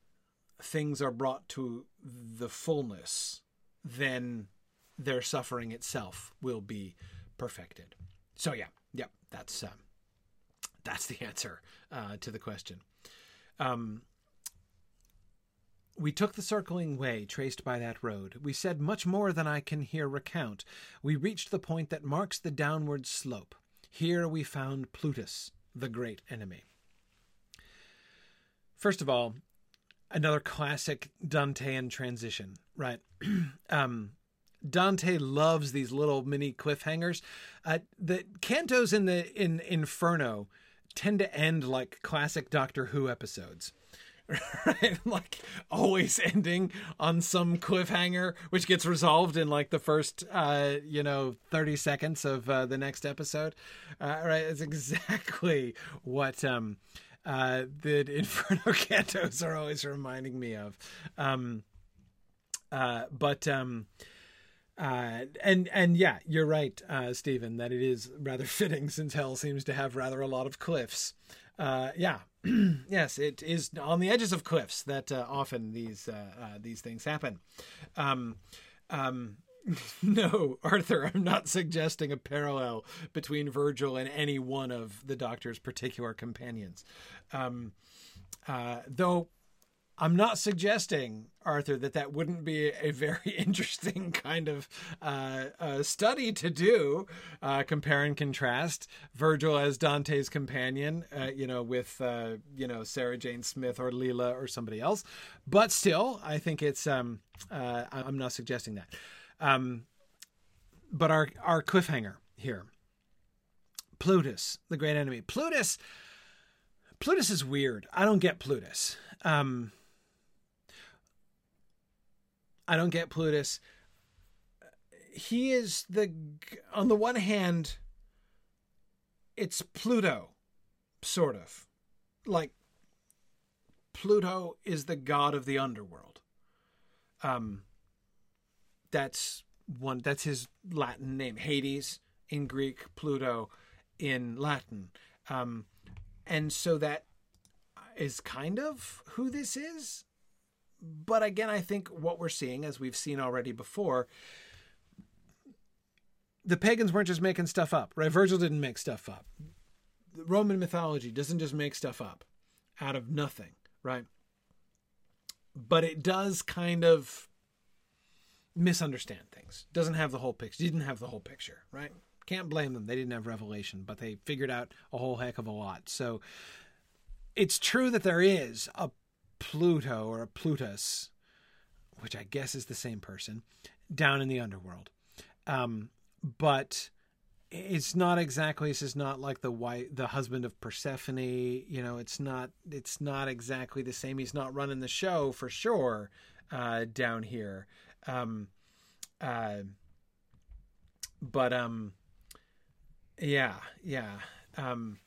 things are brought to the fullness, then their suffering itself will be perfected. So yeah, yeah, that's um, that's the answer uh, to the question. Um, we took the circling way traced by that road. We said much more than I can here recount. We reached the point that marks the downward slope. Here we found Plutus, the great enemy. First of all, another classic Dantean transition, right? [CLEARS THROAT] um, Dante loves these little mini cliffhangers. Uh, the cantos in the in Inferno tend to end like classic Doctor Who episodes. [LAUGHS] Right? Like always ending on some cliffhanger, which gets resolved in like the first, uh, you know, 30 seconds of uh, the next episode. Uh, right? It's exactly what um, uh, the [LAUGHS] Inferno cantos are always reminding me of. Um, uh, but um, uh, and and yeah, you're right, uh, Stephen, that it is rather [LAUGHS] fitting since hell seems to have rather a lot of cliffs. Uh, yeah, [CLEARS THROAT] yes, it is on the edges of cliffs that uh, often these uh, uh, these things happen. Um, um, [LAUGHS] no, Arthur, I'm not suggesting a parallel between Virgil and any one of the Doctor's particular companions. Um, uh, though I'm not suggesting, Arthur, that that wouldn't be a very [LAUGHS] interesting kind of uh, uh, study to do. Uh, compare and contrast Virgil as Dante's companion, uh, you know, with uh, you know Sarah Jane Smith or Leela or somebody else. But still, I think it's. Um, uh, I'm not suggesting that. Um, but our our cliffhanger here. Plutus, the great enemy. Plutus. Plutus is weird. I don't get Plutus. Um, I don't get Plutus. He is the on the one hand it's Pluto sort of. Like Pluto is the god of the underworld. Um that's one that's his Latin name. Hades in Greek, Pluto in Latin. Um and so that is kind of who this is but again, I think what we're seeing, as we've seen already before, the pagans weren't just making stuff up, right? Virgil didn't make stuff up. The Roman mythology doesn't just make stuff up out of nothing, right? But it does kind of misunderstand things. Doesn't have the whole picture. Didn't have the whole picture, right? Can't blame them. They didn't have revelation, but they figured out a whole heck of a lot. So it's true that there is a Pluto or a Plutus, which I guess is the same person, down in the underworld. Um, but it's not exactly this is not like the white the husband of Persephone, you know, it's not it's not exactly the same. He's not running the show for sure uh, down here. Um, uh, but um yeah, yeah. Um,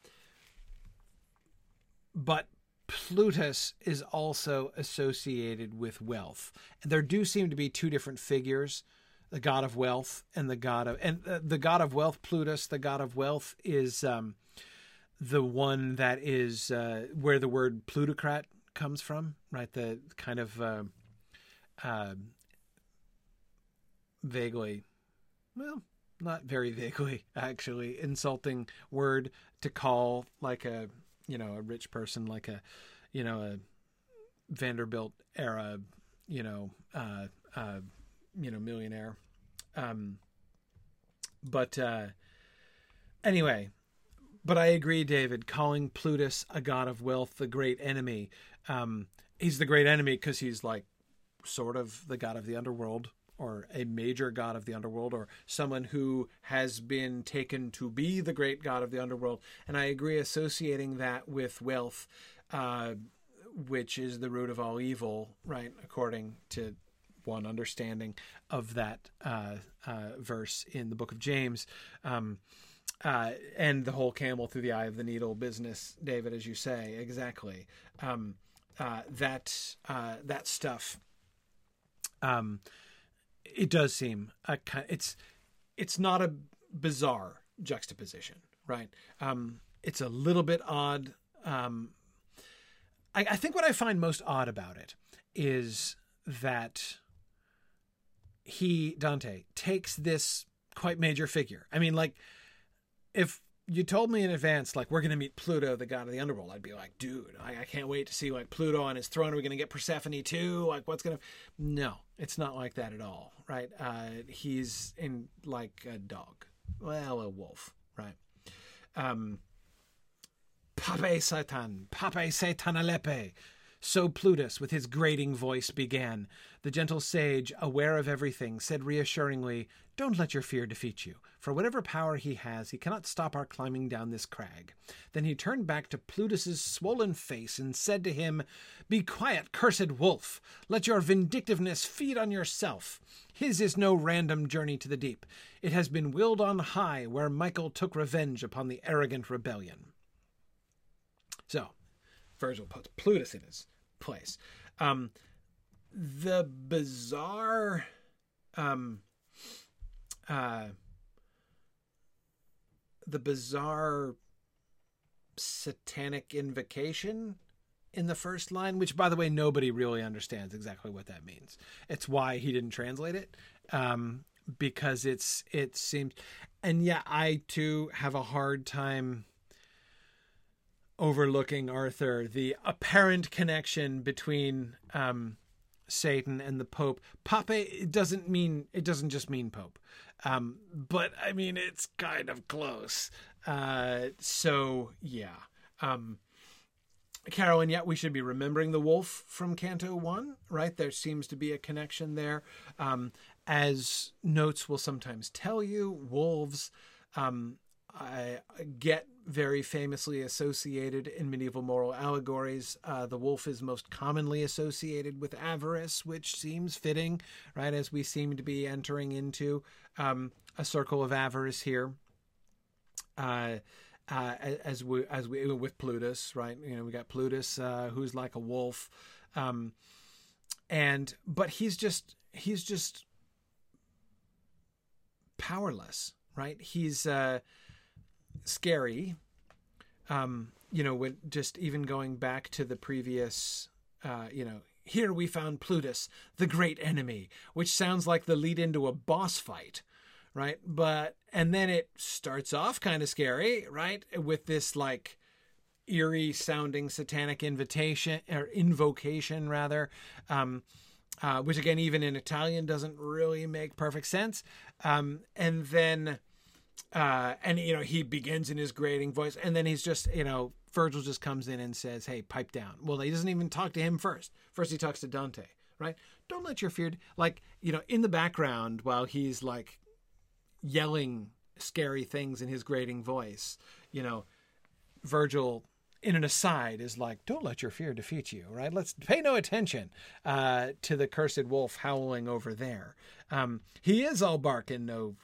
but Plutus is also associated with wealth. And there do seem to be two different figures, the god of wealth and the god of and uh, the god of wealth Plutus, the god of wealth is um, the one that is uh, where the word plutocrat comes from, right? The kind of uh, uh, vaguely, well, not very vaguely [LAUGHS] actually, insulting word to call like a you know a rich person like a you know a Vanderbilt era you know uh, uh, you know millionaire. Um, but uh, anyway but I agree David calling Plutus a god of wealth the great enemy. Um, he's the great enemy because he's like sort of the god of the underworld or a major god of the underworld or someone who has been taken to be the great god of the underworld. And I agree associating that with wealth, uh, which is the root of all evil, right? According to one understanding of that uh, uh, verse in the book of James. Um, uh, and the whole camel through the eye of the needle business, David, as you say, exactly. Um, uh, that uh, that stuff. Um, it does seem a kind. It's it's not a bizarre juxtaposition, right? Um, it's a little bit odd. Um, I, I think what I find most odd about it is that he Dante takes this quite major figure. I mean, like if you told me in advance, like we're gonna meet Pluto, the god of the underworld, I'd be like, dude, I, I can't wait to see like Pluto on his throne. Are we gonna get Persephone too? Like, what's gonna? No, it's not like that at all, right? Uh, he's in like a dog, well, a wolf, right? Um, Pape Satan, Pape Satan Aleppe, So Plutus, with his grating voice, began. The gentle sage, aware of everything, said reassuringly, Don't let your fear defeat you. For whatever power he has, he cannot stop our climbing down this crag. Then he turned back to Plutus's swollen face and said to him, Be quiet, cursed wolf. Let your vindictiveness feed on yourself. His is no random journey to the deep. It has been willed on high, where Michael took revenge upon the arrogant rebellion. So, Virgil puts Plutus in his place. Um, the bizarre um, uh, the bizarre satanic invocation in the first line, which, by the way, nobody really understands exactly what that means. It's why he didn't translate it, um, because it's it seems, and yeah, I too have a hard time overlooking Arthur the apparent connection between um, Satan and the Pope. Pape doesn't mean it doesn't just mean Pope, um, but I mean it's kind of close. Uh, so yeah, um, Carolyn. Yet we should be remembering the wolf from Canto One, right? There seems to be a connection there. Um, as notes will sometimes tell you, wolves um, I get very famously associated in medieval moral allegories. Uh, the wolf is most commonly associated with avarice, which seems fitting, right? As we seem to be entering into um, a circle of avarice here. Uh, uh, as we as we with Plutus, right? You know, we got Plutus, uh, who's like a wolf, um, and but he's just he's just powerless, right? He's uh, scary. Um, you know, when just even going back to the previous, uh, you know, here we found Plutus, the great enemy, which sounds like the lead into a boss fight, right? But and then it starts off kind of scary, right? With this like eerie sounding satanic invitation or invocation rather. Um, uh, which again, even in Italian, doesn't really make perfect sense. Um, and then uh, and you know he begins in his grating voice, and then he's just you know Virgil just comes in and says, "Hey, pipe down." Well, he doesn't even talk to him first. First, he talks to Dante, right? Don't let your fear like you know in the background while he's like yelling scary things in his grating voice. You know, Virgil in an aside is like, don't let your fear defeat you, right? Let's pay no attention uh, to the cursed wolf howling over there. Um, he is all bark and no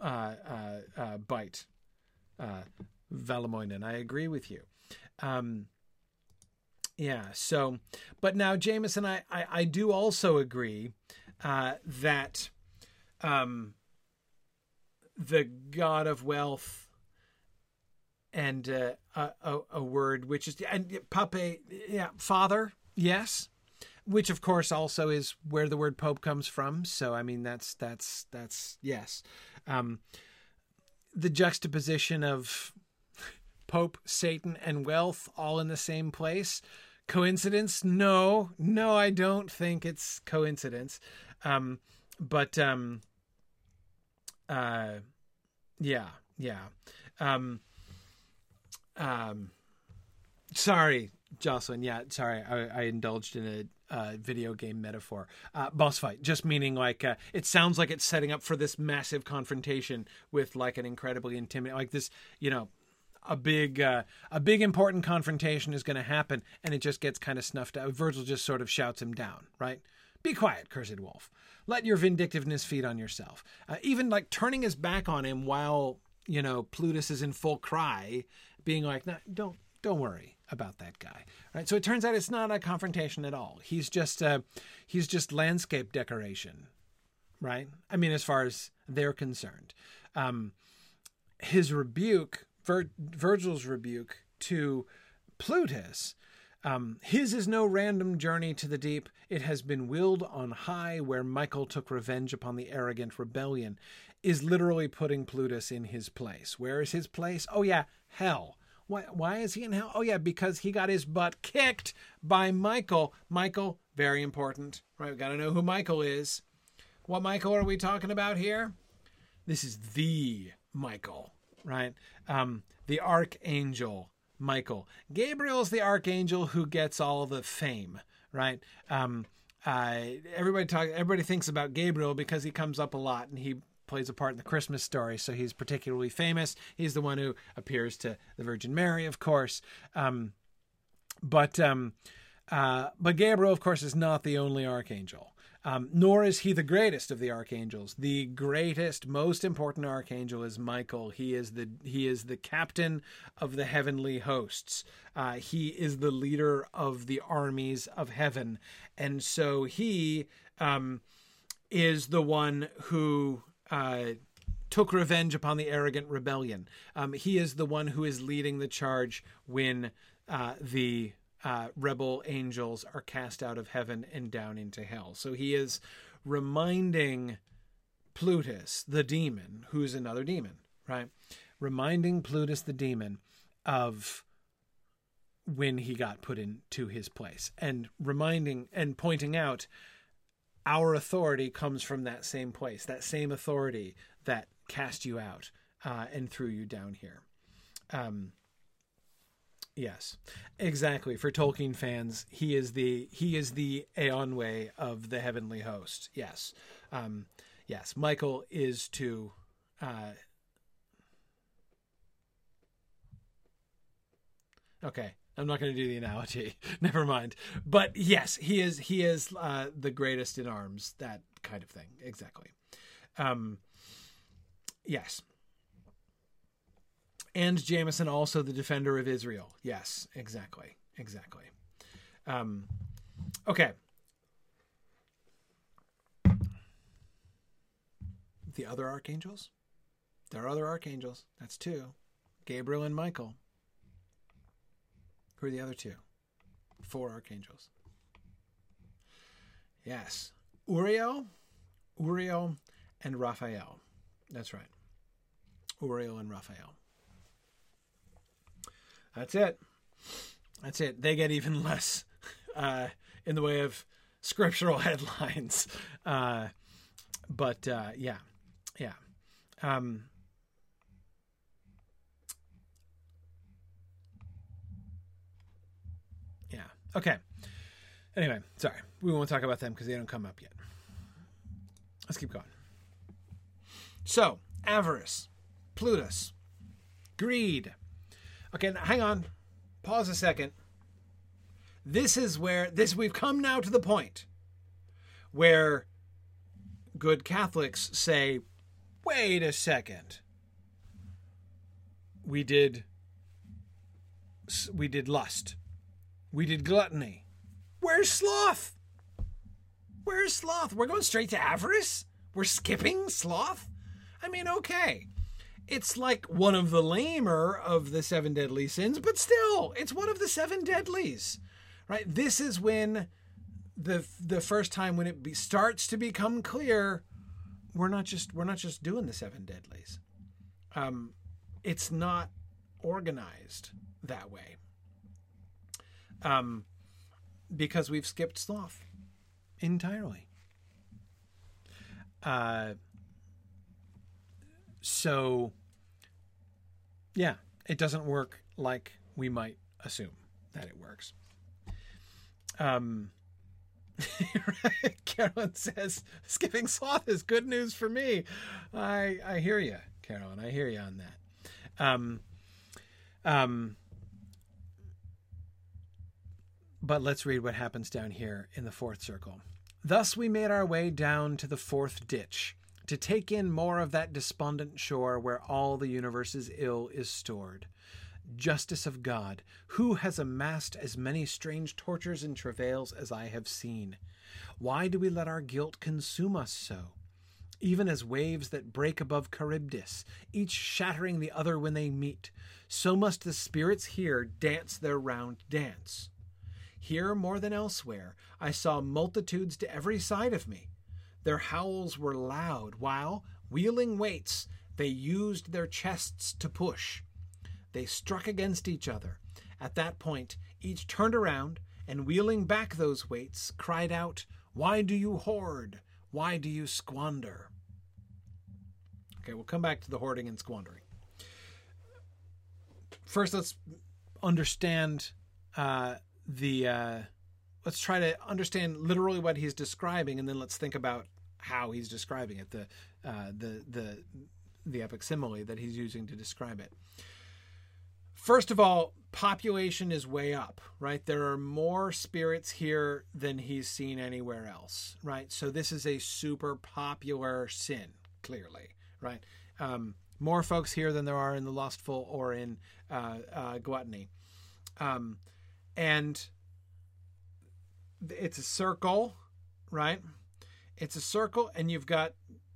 uh, uh, uh bite. Uh, Valamoinen, I agree with you. Um, yeah, so, but now, Jameson, I, I, I do also agree uh, that um, the god of wealth and uh, a, a, word which is and pape, yeah, father, yes, which of course also is where the word pope comes from. So I mean that's that's that's yes, um, the juxtaposition of pope, Satan, and wealth all in the same place. Coincidence? No, no, I don't think it's coincidence. Um, but um, uh, yeah, yeah. Um, um, sorry, Jocelyn. Yeah, sorry, I, I indulged in a uh, video game metaphor. Uh, boss fight, just meaning like uh, it sounds like it's setting up for this massive confrontation with like an incredibly intimidating, like this, you know, a big, uh, a big important confrontation is going to happen, and it just gets kind of snuffed out. Virgil just sort of shouts him down, right? Be quiet, cursed wolf. Let your vindictiveness feed on yourself. Uh, even like turning his back on him while you know Plutus is in full cry being like, no, don't don't worry about that guy. Right. So it turns out it's not a confrontation at all. He's just uh, he's just landscape decoration. Right. I mean, as far as they're concerned, um, his rebuke, Vir- Virgil's rebuke to Plutus. Um, his is no random journey to the deep. It has been willed on high, where Michael took revenge upon the arrogant rebellion, is literally putting Plutus in his place. Where is his place? Oh, yeah, hell. Why, why is he in hell? Oh, yeah, because he got his butt kicked by Michael. Michael, very important, right? We got to know who Michael is. What Michael are we talking about here? This is the Michael, right? Um, the archangel Michael. Gabriel's the archangel who gets all the fame, right? Um, uh, everybody talk. Everybody thinks about Gabriel because he comes up a lot and he plays a part in the Christmas story, so he's particularly famous. He's the one who appears to the Virgin Mary, of course. Um, but um, uh, but Gabriel, of course, is not the only archangel. Um, nor is he the greatest of the archangels. The greatest, most important archangel is Michael. He is the he is the captain of the heavenly hosts. Uh, he is the leader of the armies of heaven, and so he um, is the one who. Uh, took revenge upon the arrogant rebellion. Um, he is the one who is leading the charge when uh, the uh, rebel angels are cast out of heaven and down into hell. So he is reminding Plutus, the demon, who's another demon, right? Reminding Plutus, the demon, of when he got put into his place and reminding and pointing out our authority comes from that same place, that same authority that cast you out uh, and threw you down here. Um, Yes, exactly. For Tolkien fans, he is the he is the Eonwe of the heavenly host. Yes, um, yes. Michael is to. Uh, okay, I'm not going to do the analogy. [LAUGHS] Never mind. But yes, he is he is uh, the greatest in arms. That kind of thing. Exactly. Um, yes and Jameson also the defender of Israel. Yes, exactly, exactly. Um, okay. The other archangels? There are other archangels. That's two. Gabriel and Michael. Who are the other two? Four archangels. Yes. Uriel, Uriel, and Raphael. That's right. Uriel and Raphael. That's it. That's it. They get even [LAUGHS] less uh, in the way of scriptural [LAUGHS] headlines. Uh, but uh, yeah, yeah. Um, yeah. Okay. Anyway, sorry. We won't talk about them because they don't come up yet. Let's keep going. So, avarice, Plutus, greed, Okay, hang on. Pause a second. This is where this we've come now to the point where good Catholics say, "Wait a second. We did we did lust. We did gluttony. Where's sloth? Where's sloth? We're going straight to avarice? We're skipping sloth? I mean, okay it's like one of the lamer of the seven deadly sins, but still, it's one of the seven deadlies, right? This is when the the first time when it be, starts to become clear we're not just we're not just doing the seven deadlies. Um, it's not organized that way. Um, because we've skipped sloth entirely. Uh, so, yeah, it doesn't work like we might assume that it works. Um, [LAUGHS] Carolyn says skipping sloth is good news for me. I I hear you, Carolyn. I hear you on that. Um, um, but let's read what happens down here in the fourth circle. Thus we made our way down to the fourth ditch to take in more of that despondent shore where all the universe's ill is stored. Justice of God, who has amassed as many strange tortures and travails as I have seen? Why do we let our guilt consume us so? Even as waves that break above Charybdis, each shattering the other when they meet, so must the spirits here dance their round dance. Here more than elsewhere, I saw multitudes to every side of me their howls were loud, while, wheeling weights, they used their chests to push. They struck against each other. At that point, each turned around and, wheeling back those weights, cried out, Why do you hoard? Why do you squander? Okay, we'll come back to the hoarding and squandering. First, let's understand uh, the. Uh, let's try to understand literally what he's describing, and then let's think about how he's describing it. The uh, the the the epic simile that he's using to describe it. First of all, population is way up, right? There are more spirits here than he's seen anywhere else, right? So this is a super popular sin, clearly, right? Um, more folks here than there are in the lustful or in uh, uh, gluttony, um, and it's a circle, right? It's a circle, and you've got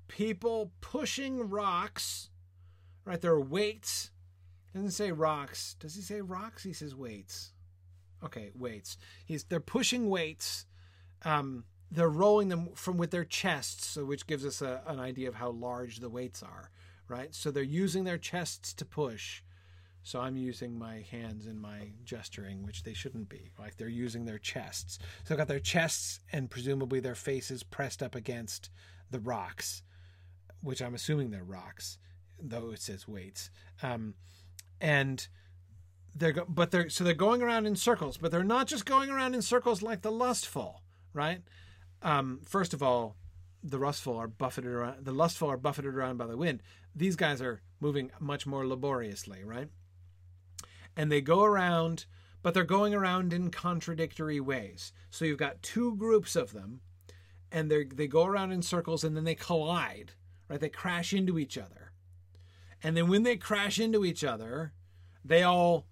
people pushing rocks, right? There are weights. Doesn't say rocks. Does he say rocks? He says weights. Okay, weights. He's they're pushing weights. Um, they're rolling them from with their chests, so which gives us a, an idea of how large the weights are, right? So they're using their chests to push. So I'm using my hands in my gesturing, which they shouldn't be. Like they're using their chests. So they've got their chests and presumably their faces pressed up against the rocks, which I'm assuming they're rocks, though it says weights. Um, and they're go- but they're so they're going around in circles, but they're not just going around in circles like the lustful, right? Um, first of all, the lustful are buffeted around. The lustful are buffeted around by the wind. These guys are moving much more laboriously, right? And they go around, but they're going around in contradictory ways. So you've got two groups of them, and they they go around in circles, and then they collide, right? They crash into each other, and then when they crash into each other, they all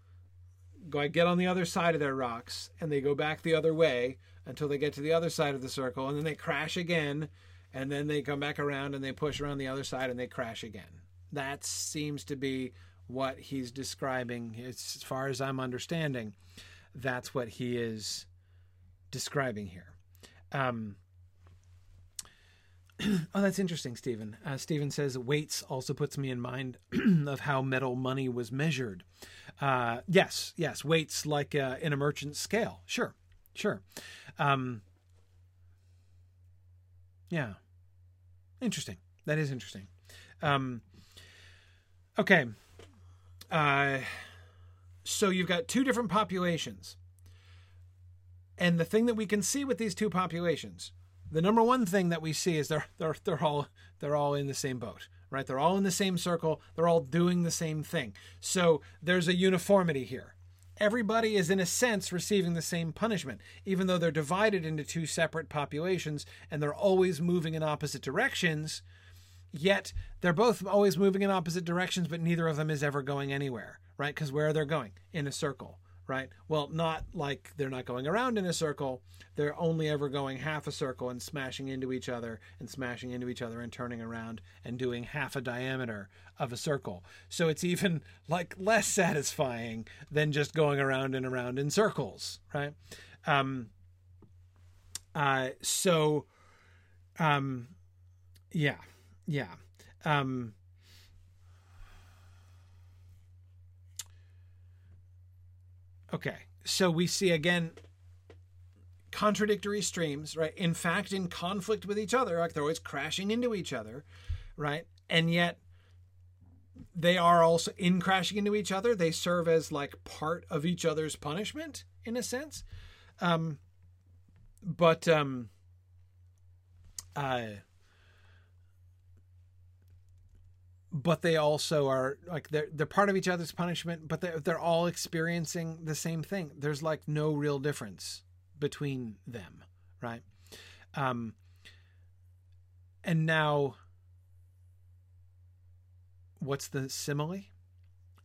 go get on the other side of their rocks, and they go back the other way until they get to the other side of the circle, and then they crash again, and then they come back around and they push around the other side and they crash again. That seems to be what he's describing. As far as I'm understanding, that's what he is describing here. Um, [CLEARS THROAT] oh, that's interesting, Stephen. Uh, Stephen says weights also puts me in mind [CLEARS THROAT] of how metal money was measured. Uh, yes, yes, weights like uh, in a merchant scale. Sure, sure. Um, yeah, interesting. That is interesting. Um, okay. Uh, so you've got two different populations. And the thing that we can see with these two populations, the number one thing that we see is they're they're they're all they're all in the same boat, right? They're all in the same circle. They're all doing the same thing. So there's a uniformity here. Everybody is in a sense receiving the same punishment, even though they're divided into two separate populations and they're always moving in opposite directions. Yet they're both always moving in opposite directions, but neither of them is ever going anywhere, right? Because where are they going? In a circle, right? Well, not like they're not going around in a circle. They're only ever going half a circle and smashing into each other and smashing into each other and turning around and doing half a diameter of a circle. So it's even like less satisfying than just going around and around in circles, right? Um, uh, so, um, yeah, yeah. Um, okay, so we see again contradictory streams, right? In fact, in conflict with each other, like they're always crashing into each other, right? And yet they are also in crashing into each other. They serve as like part of each other's punishment in a sense. Um, but um, uh, but they also are like they're they're part of each other's punishment, but they're they're all experiencing the same thing. There's like no real difference between them, right? Um, and now, what's the simile?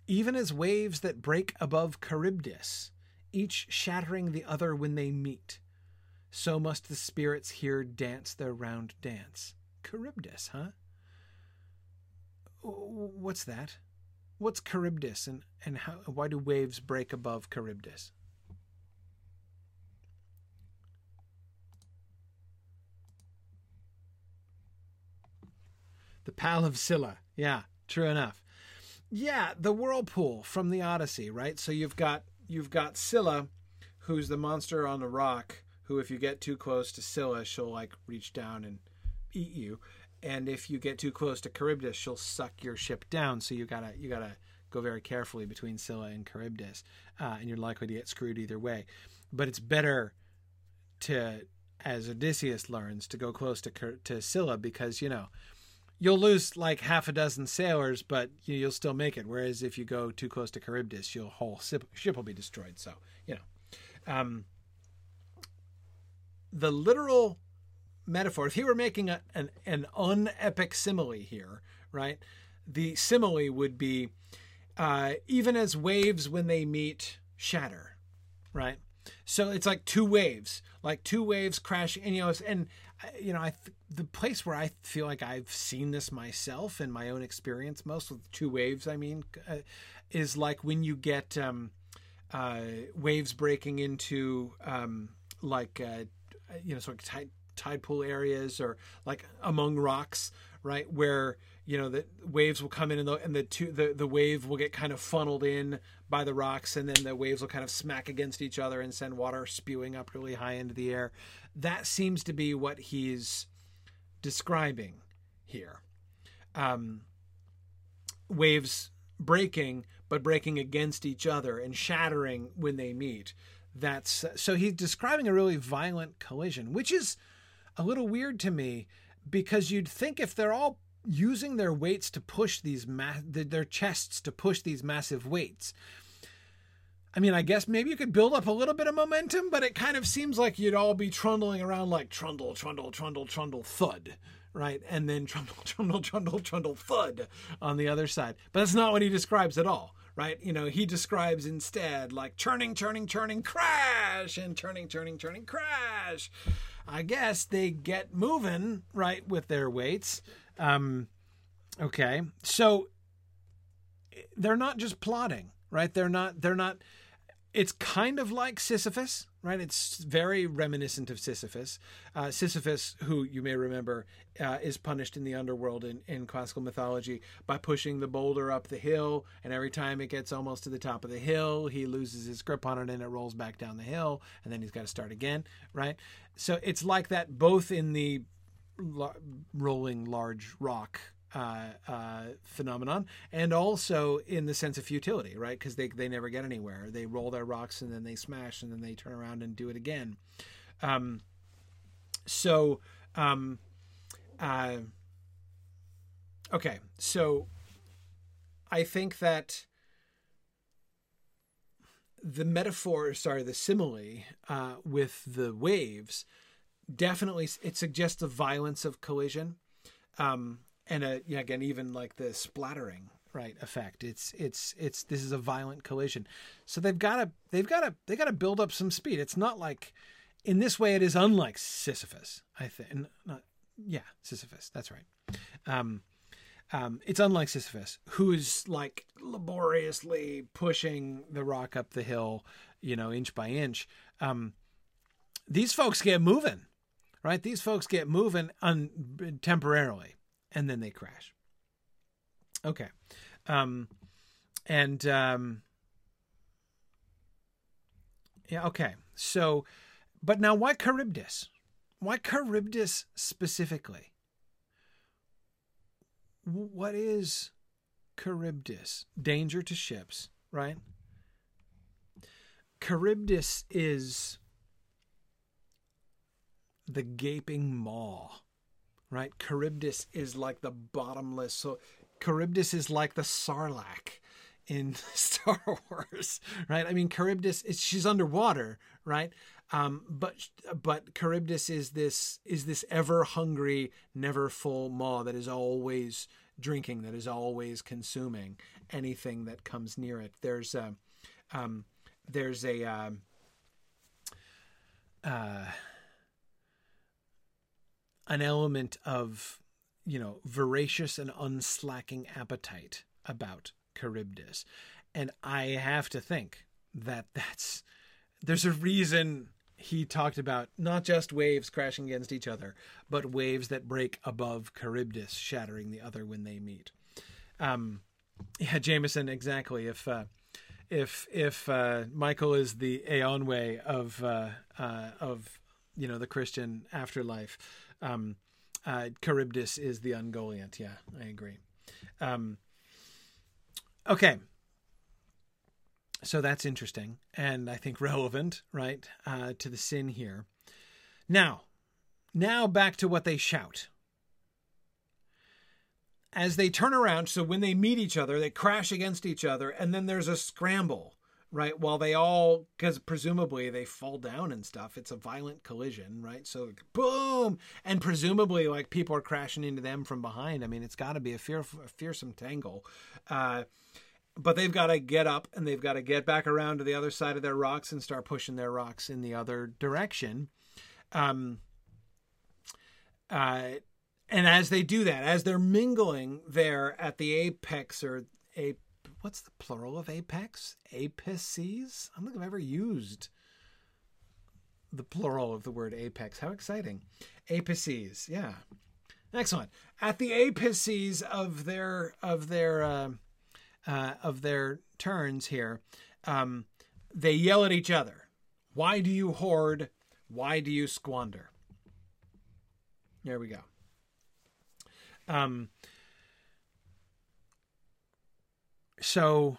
Even as waves that break above Charybdis, each shattering the other when they meet, so must the spirits here dance their round dance. Charybdis, huh? What's that? What's Charybdis, and and how? Why do waves break above Charybdis? The Pal of Scylla. Yeah, true enough. Yeah, the whirlpool from the Odyssey, right? So you've got you've got Scylla, who's the monster on the rock, who if you get too close to Scylla, she'll like reach down and eat you. And if you get too close to Charybdis, she'll suck your ship down. So you gotta you gotta go very carefully between Scylla and Charybdis, uh, and you're likely to get screwed either way. But it's better to, as Odysseus learns, to go close to to Scylla because you know you'll lose like half a dozen sailors, but you'll still make it. Whereas if you go too close to Charybdis, your whole ship will be destroyed. So you know, um, the literal metaphor. If he were making a, an an unepic simile here, right? The simile would be uh, even as waves when they meet shatter, right? So it's like two waves, like two waves crashing, and you know, and you know, I the place where I feel like I've seen this myself in my own experience, most with two waves. I mean, uh, is like when you get um, uh, waves breaking into um, like uh, you know, sort of tide, tide pool areas or like among rocks, right, where you know the waves will come in and the and the two the, the wave will get kind of funneled in by the rocks and then the waves will kind of smack against each other and send water spewing up really high into the air. That seems to be what he's describing here. Um, waves breaking but breaking against each other and shattering when they meet. That's so he's describing a really violent collision which is a little weird to me because you'd think if they're all using their weights to push these ma- their chests to push these massive weights. I mean, I guess maybe you could build up a little bit of momentum, but it kind of seems like you'd all be trundling around like trundle, trundle, trundle, trundle, thud, right? And then trundle, [LAUGHS] trundle, trundle, trundle, thud on the other side. But that's not what he describes at all, right? You know, he describes instead like churning, churning, churning, crash, and churning, churning, churning, crash. I guess they get moving, right, with their weights. Um, okay, so they're not just plotting, right? They're not. They're not. It's kind of like Sisyphus, right? It's very reminiscent of Sisyphus. Uh, Sisyphus, who you may remember, uh, is punished in the underworld in, in classical mythology by pushing the boulder up the hill, and every time it gets almost to the top of the hill, he loses his grip on it and it rolls back down the hill, and then he's got to start again, right? So it's like that both in the rolling large rock uh, uh, phenomenon, and also in the sense of futility, right? Because they they never get anywhere. They roll their rocks and then they smash and then they turn around and do it again. Um, so, um, uh, okay, so I think that the metaphor, sorry, the simile uh, with the waves definitely it suggests the violence of collision um, and a, yeah, again even like the splattering right effect. It's it's it's this is a violent collision. So they've got to they've got to they got to build up some speed. It's not like in this way it is unlike sisyphus i think not yeah sisyphus that's right. Um, um, it's unlike Sisyphus, who's like laboriously pushing the rock up the hill, you know, inch by inch. Um, these folks get moving right? These folks get moving un- temporarily and then they crash. Okay. Um, and um, yeah, okay. So, but now why Charybdis? Why Charybdis specifically? What is Charybdis? Danger to ships, right? Charybdis is the gaping maw, right? Charybdis is like the bottomless. So Charybdis is like the Sarlacc in [LAUGHS] Star Wars, right? I mean, Charybdis is she's underwater, right? Um, but but Charybdis is this is this ever hungry, never full maw that is always drinking, that is always consuming anything that comes near it. There's a um, there's a um, uh, an element of, you know, voracious and unslacking appetite about Charybdis. And I have to think that that's there's a reason he talked about not just waves crashing against each other, but waves that break above Charybdis, shattering the other when they meet. Um, yeah, Jameson, exactly. If uh, if if uh, Michael is the Eonwe of uh, uh, of you know the Christian afterlife, um, uh, Charybdis is the Ungoliant. Yeah, I agree. Um, okay, so that's interesting and I think relevant, right, uh, to the sin here. Now, now back to what they shout. As they turn around, so when they meet each other, they crash against each other, and then there's a scramble, right? While they all, because presumably they fall down and stuff. It's a violent collision, right? So boom, and presumably like people are crashing into them from behind. I mean, it's got to be a, fear, a fearsome tangle. Uh, but they've got to get up and they've got to get back around to the other side of their rocks and start pushing their rocks in the other direction. Um, uh, and as they do that, as they're mingling there at the apex or a what's the plural of apex? Apices? I don't think I've ever used the plural of the word apex. How exciting! Apices, yeah, excellent. At the apices of their of their uh, uh, of their turns here, um, they yell at each other. Why do you hoard? Why do you squander? There we go. Um, so,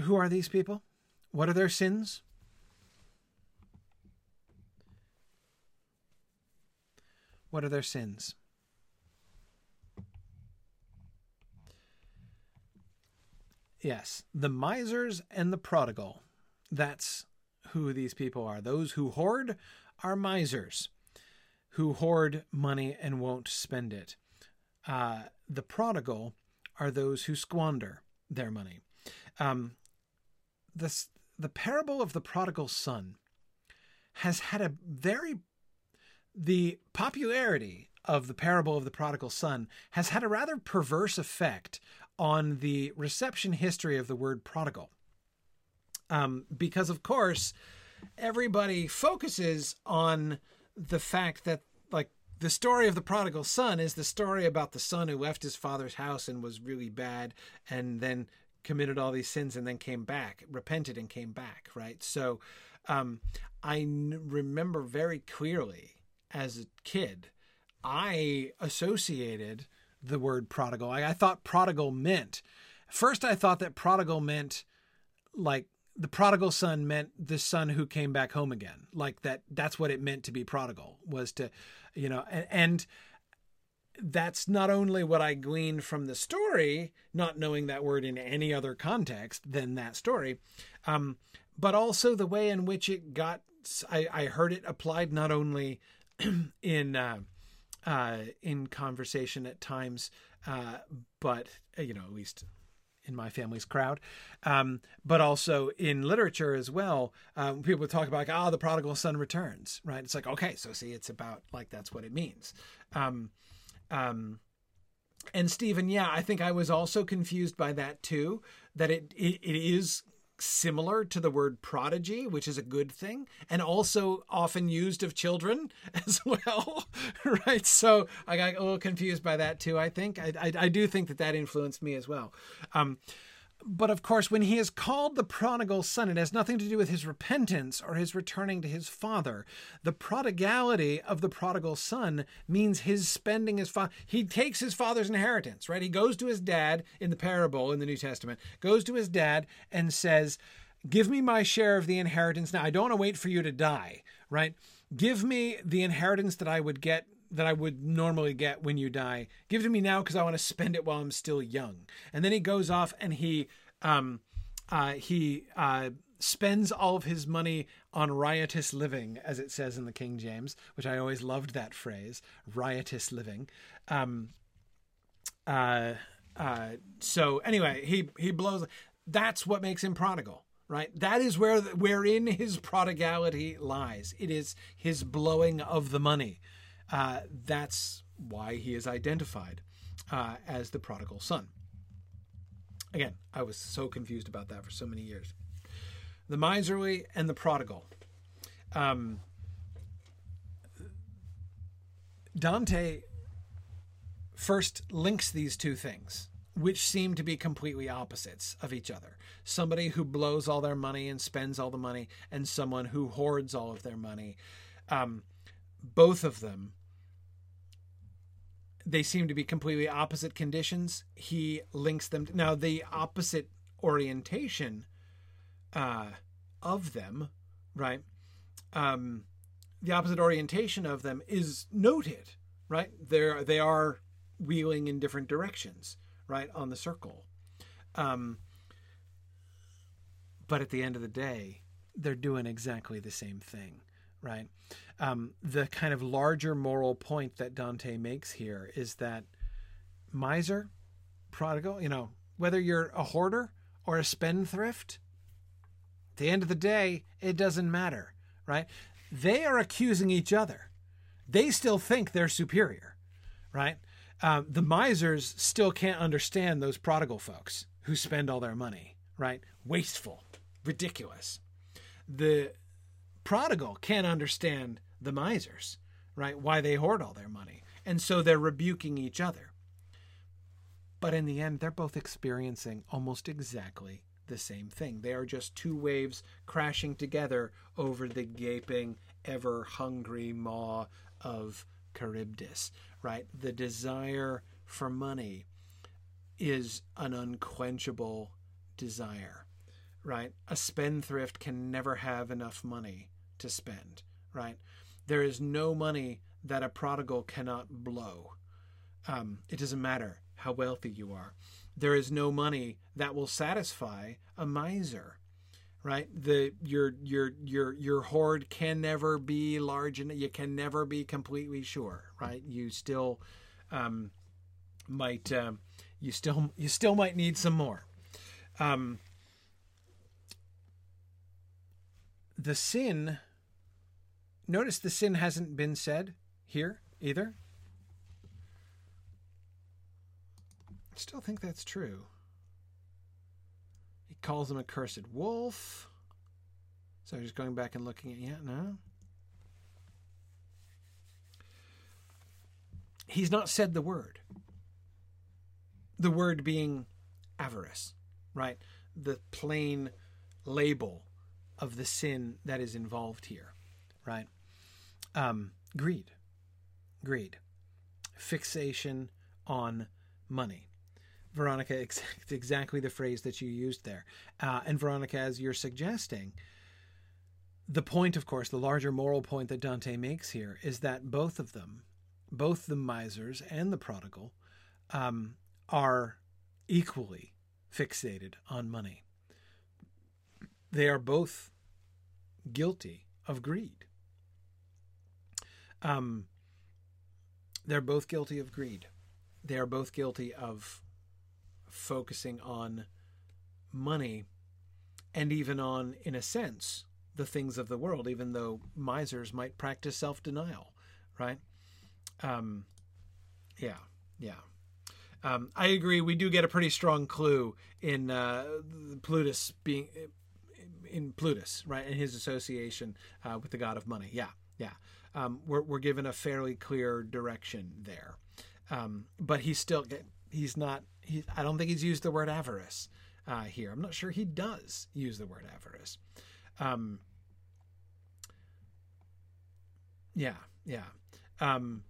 who are these people? What are their sins? What are their sins? Yes, the misers and the prodigal. That's who these people are. Those who hoard are misers, who hoard money and won't spend it. Uh, the prodigal are those who squander their money. Um, this, the parable of the prodigal son has had a very the popularity of the parable of the prodigal son has had a rather perverse effect on the reception history of the word prodigal. Um, because, of course, everybody focuses on the fact that, the story of the prodigal son is the story about the son who left his father's house and was really bad and then committed all these sins and then came back, repented and came back, right? So um, I n- remember very clearly as a kid, I associated the word prodigal. I, I thought prodigal meant, first, I thought that prodigal meant like the prodigal son meant the son who came back home again. Like that that's what it meant to be prodigal was to you know and, and, that's not only what i gleaned from the story not knowing that word in any other context than that story um, but also the way in which it got i, I heard it applied not only [CLEARS THROAT] in uh, uh, in conversation at times uh, but you know at least in my family's crowd, um, but also in literature as well. Um, people talk about, like, oh, the prodigal son returns, right? It's like, okay, so see, it's about like that's what it means. Um, um, and Stephen, yeah, I think I was also confused by that too. That it, it, it is similar to the word prodigy, which is a good thing, and also often used of children [LAUGHS] as well, [LAUGHS] right? So I got a little confused by that too. I think I, I, I do think that that influenced me as well. Um, but of course, when he is called the prodigal son, it has nothing to do with his repentance or his returning to his father. The prodigality of the prodigal son means his spending his father. He takes his father's inheritance, right? He goes to his dad in the parable in the New Testament, goes to his dad and says, Give me my share of the inheritance now. I don't want to wait for you to die, right? Give me the inheritance that I would get that I would normally get when you die. Give it to me now because I want to spend it while I'm still young. And then he goes off and he um, uh, he uh, spends all of his money on riotous living, as it says in the King James, which I always loved that phrase, riotous living. Um, uh, uh, so anyway, he he blows. That's what makes him prodigal right that is where wherein his prodigality lies it is his blowing of the money uh, that's why he is identified uh, as the prodigal son. Again, I was so confused about that for so many years. The miserly and the prodigal. Um, Dante first links these two things, which seem to be completely opposites of each other. Somebody who blows all their money and spends all the money, and someone who hoards all of their money. Um, both of them they seem to be completely opposite conditions. He links them. Now, the opposite orientation uh, of them, right? Um, the opposite orientation of them is noted, right? They're they are wheeling in different directions, right, on the circle. Um, but at the end of the day, they're doing exactly the same thing, right? Um, the kind of larger moral point that Dante makes here is that miser, prodigal, you know, whether you're a hoarder or a spendthrift, at the end of the day, it doesn't matter, right? They are accusing each other. They still think they're superior, right? Um, the misers still can't understand those prodigal folks who spend all their money, right? Wasteful, ridiculous. The prodigal can't understand the misers, right? Why they hoard all their money. And so they're rebuking each other. But in the end, they're both experiencing almost exactly the same thing. They are just two waves crashing together over the gaping, ever hungry maw of Charybdis, right? The desire for money is an unquenchable desire, right? A spendthrift can never have enough money to spend, right? There is no money that a prodigal cannot blow. Um, it doesn't matter how wealthy you are. There is no money that will satisfy a miser, right? The your your your your hoard can never be large, and you can never be completely sure, right? You still um, might um, you still you still might need some more. Um, the sin. Notice the sin hasn't been said here either. I still think that's true. He calls him a cursed wolf. So just going back and looking at yeah, no. He's not said the word. The word being avarice, right? The plain label of the sin that is involved here, right? Um, greed, greed, fixation on money. Veronica, [LAUGHS] exactly the phrase that you used there. Uh, and Veronica, as you're suggesting, the point, of course, the larger moral point that Dante makes here is that both of them, both the misers and the prodigal, um, are equally fixated on money. They are both guilty of greed. Um, they're both guilty of greed. They are both guilty of focusing on money and even on, in a sense, the things of the world, even though misers might practice self denial, right? Um, yeah, yeah. Um, I agree. We do get a pretty strong clue in uh, Plutus being in Plutus, right, and his association uh, with the god of money. Yeah, yeah. Um, we're we're given a fairly clear direction there, um, but he's still he's not. He, I don't think he's used the word avarice uh, here. I'm not sure he does use the word avarice. Um, yeah, yeah. Um,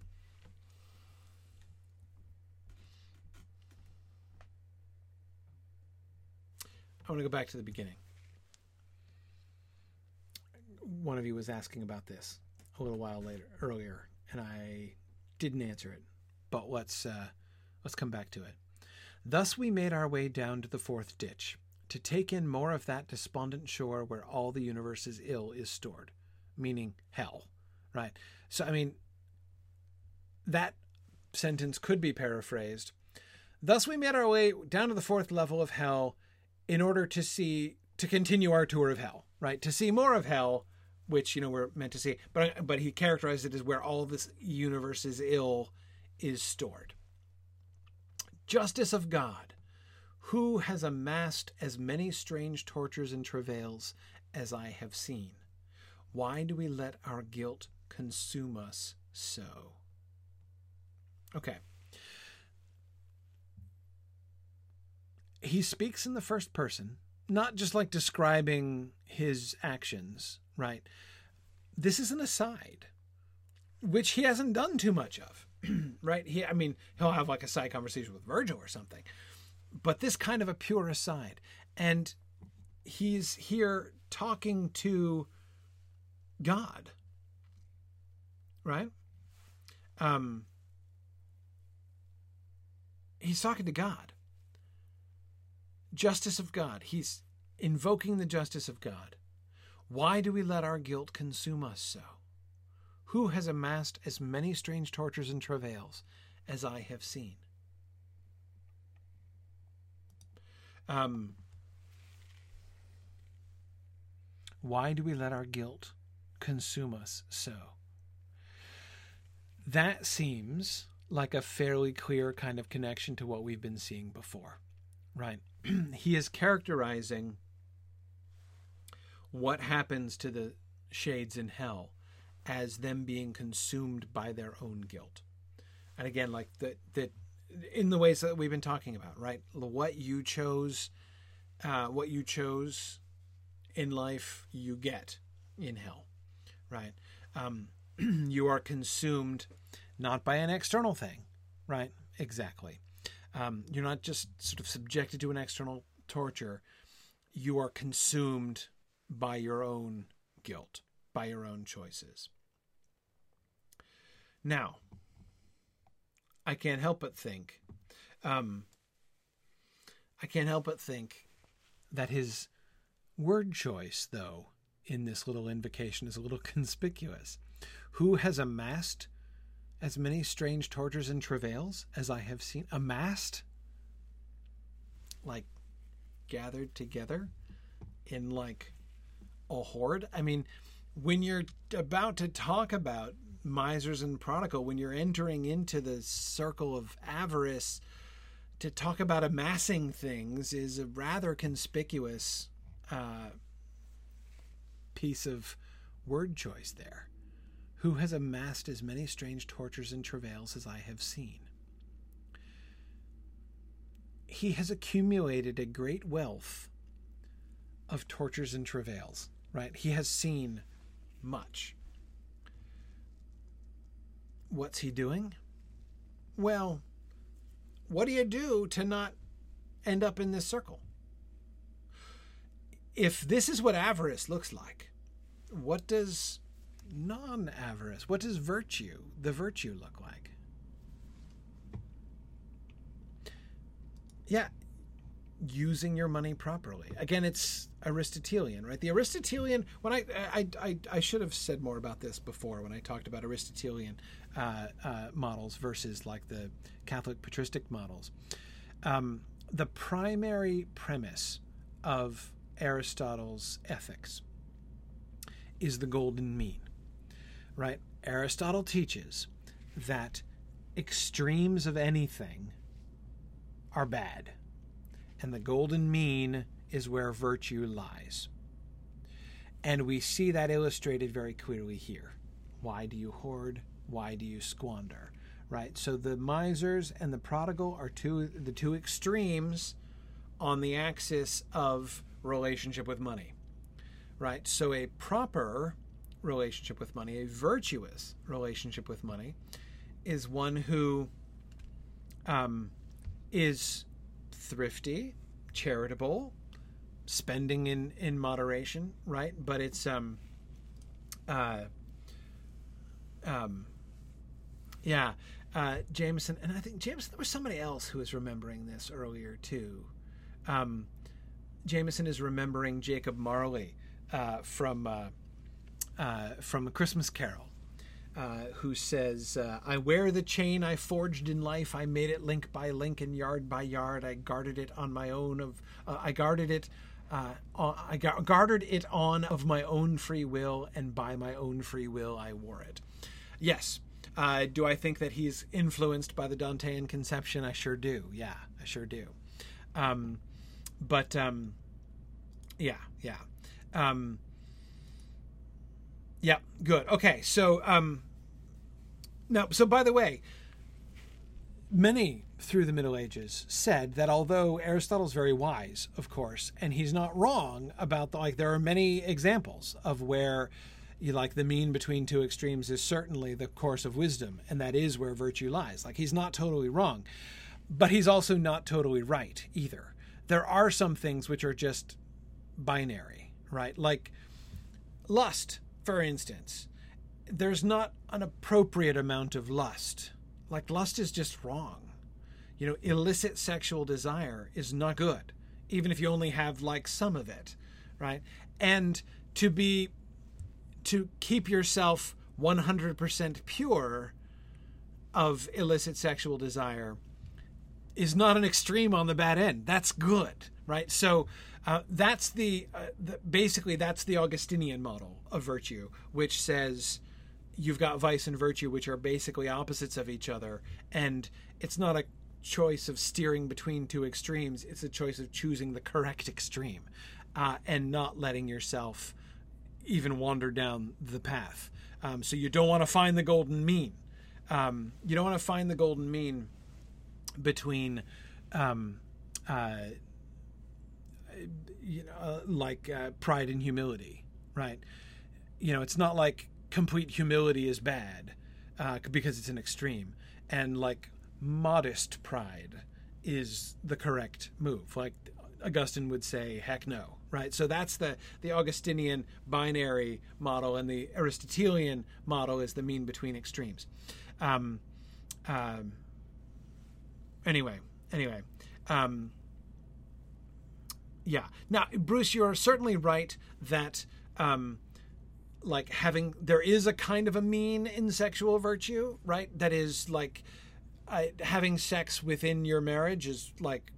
I want to go back to the beginning. One of you was asking about this a little while later, earlier, and I didn't answer it. But let's uh, let's come back to it. Thus we made our way down to the fourth ditch, to take in more of that despondent shore where all the universe's ill is stored, meaning hell, right? So I mean, that sentence could be paraphrased. Thus we made our way down to the fourth level of hell in order to see to continue our tour of hell, right? To see more of hell, which you know we're meant to see. But but he characterized it as where all this universe's ill is stored. Justice of God, who has amassed as many strange tortures and travails as I have seen? Why do we let our guilt consume us so? Okay. He speaks in the first person, not just like describing his actions, right? This is an aside, which he hasn't done too much of. [CLEARS THROAT] right? He, I mean, he'll have like a side conversation with Virgil or something, but this kind of a pure aside, and he's here talking to God, right? Um, he's talking to God. Justice of God. He's invoking the justice of God. Why do we let our guilt consume us so? Who has amassed as many strange tortures and travails as I have seen? Um, why do we let our guilt consume us so? That seems like a fairly clear kind of connection to what we've been seeing before, right? [CLEARS THROAT] he is characterizing what happens to the shades in hell as them being consumed by their own guilt. And again, like that that in the ways that we've been talking about, right? What you chose, uh, what you chose in life, you get in hell, right? Um, [CLEARS THROAT] you are consumed not by an external thing, right? Exactly. Um, you're not just sort of subjected to an external torture. You are consumed by your own guilt, by your own choices. Now, I can't help but think, um, I can't help but think that his word choice, though, in this little invocation is a little [LAUGHS] conspicuous. Who has amassed as many strange tortures and travails as I have seen? Amassed? Like gathered together in like a hoard? I mean, when you're about to talk about misers and prodigal, when you're entering into the circle of avarice, to talk about amassing things is a rather conspicuous uh, piece of word choice there. Who has amassed as many strange tortures and travails as I have seen? He has accumulated a great wealth of tortures and travails, right? He has seen much. What's he doing? Well, what do you do to not end up in this circle? If this is what avarice looks like, what does non avarice, what does virtue, the virtue, look like? Yeah, using your money properly. Again, it's Aristotelian, right? The Aristotelian. When I I, I, I should have said more about this before when I talked about Aristotelian uh, uh, models versus like the Catholic patristic models. Um, the primary premise of Aristotle's ethics is the golden mean, right? Aristotle teaches that extremes of anything are bad and the golden mean is where virtue lies. And we see that illustrated very clearly here. Why do you hoard? Why do you squander? Right? So the misers and the prodigal are two the two extremes on the axis of relationship with money. Right? So a proper relationship with money, a virtuous relationship with money, is one who um, is thrifty, charitable, spending in in moderation, right? But it's um uh um yeah, uh Jameson and I think Jameson there was somebody else who was remembering this earlier too. Um Jameson is remembering Jacob Marley uh, from uh, uh, from a Christmas Carol, uh, who says, uh, I wear the chain I forged in life. I made it link by link and yard by yard. I guarded it on my own of, uh, I guarded it, uh, I guarded it on of my own free will, and by my own free will I wore it. Yes. Uh, do I think that he's influenced by the Dantean conception? I sure do. Yeah, I sure do. Um, but um, yeah, yeah. Um, yeah, good. Okay, so um, now, so by the way, many through the Middle Ages said that although Aristotle's very wise, of course, and he's not wrong about the like, there are many examples of where you like the mean between two extremes is certainly the course of wisdom, and that is where virtue lies. Like he's not totally wrong, but he's also not totally right either. There are some things which are just binary, right? Like lust, for instance. There's not an appropriate amount of lust. Like lust is just wrong. You know, illicit sexual desire is not good, even if you only have like some of it, right? And to be to keep yourself 100% pure of illicit sexual desire is not an extreme on the bad end. That's good, right? So uh, that's the, uh, the, basically that's the Augustinian model of virtue, which says you've got vice and virtue, which are basically opposites of each other, and it's not a choice of steering between two extremes. It's a choice of choosing the correct extreme, uh, and not letting yourself even wander down the path. Um, so you don't want to find the golden mean. Um, you don't want to find the golden mean between, um, uh, you know, uh, like uh, pride and humility, right? You know, it's not like complete humility is bad uh, because it's an extreme, and like modest pride is the correct move. Like Augustine would say, heck no, right? So that's the, the Augustinian binary model, and the Aristotelian model is the mean between extremes. Um, um, anyway, anyway. Um, yeah. Now, Bruce, you're certainly right that, um, like, having there is a kind of a mean in sexual virtue, right? That is like uh, having sex within your marriage is like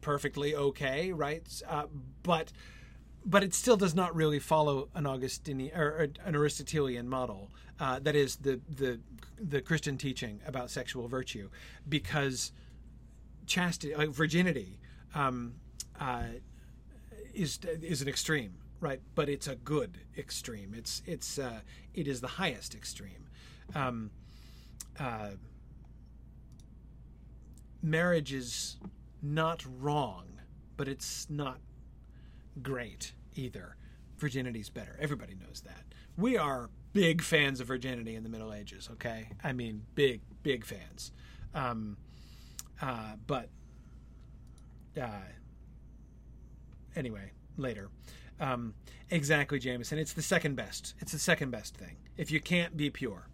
perfectly okay, right? Uh, but but it still does not really follow an Augustinian or an Aristotelian model. Uh, that is the the the Christian teaching about sexual virtue, because chastity, like virginity, um, uh, is is an extreme, right? But it's a good extreme. It's it's uh, it is the highest extreme. Um, uh, marriage is not wrong, but it's not great either. Virginity's better. Everybody knows that. We are big fans of virginity in the Middle Ages. Okay, I mean big, big fans. Um, uh, but uh, anyway, later. Um, exactly, Jameson. It's the second best. It's the second best thing. If you can't be pure,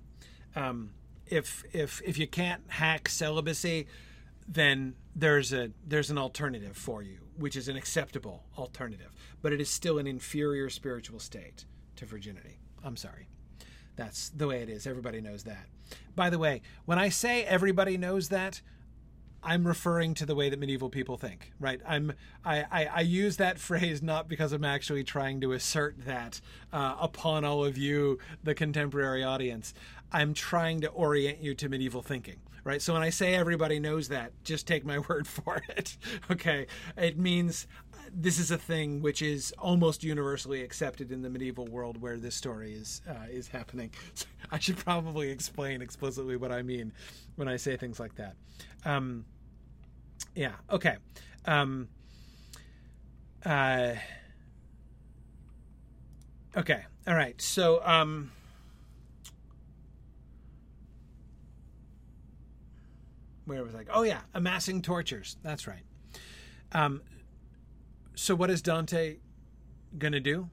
um, if if if you can't hack celibacy, then there's a there's an alternative for you, which is an acceptable alternative, but it is still an inferior spiritual state to virginity. I'm sorry. That's the way it is. Everybody knows that. By the way, when I say everybody knows that, I'm referring to the way that medieval people think, right? I'm I, I, I use that [LAUGHS] phrase not because I'm actually trying to assert that uh, upon all of you, the contemporary audience. I'm trying to orient you to medieval thinking, right? So when I say everybody knows that, just take my [LAUGHS] word for it. okay, it means this is a thing which is almost universally accepted in the medieval world where this story is uh, is happening. So [LAUGHS] I should probably explain explicitly what I mean when I say things like that. Um, yeah. Okay. Um, uh, okay. All right. So. Um, where was I? Oh yeah, amassing tortures. That's right. Um, so what is Dante going to do?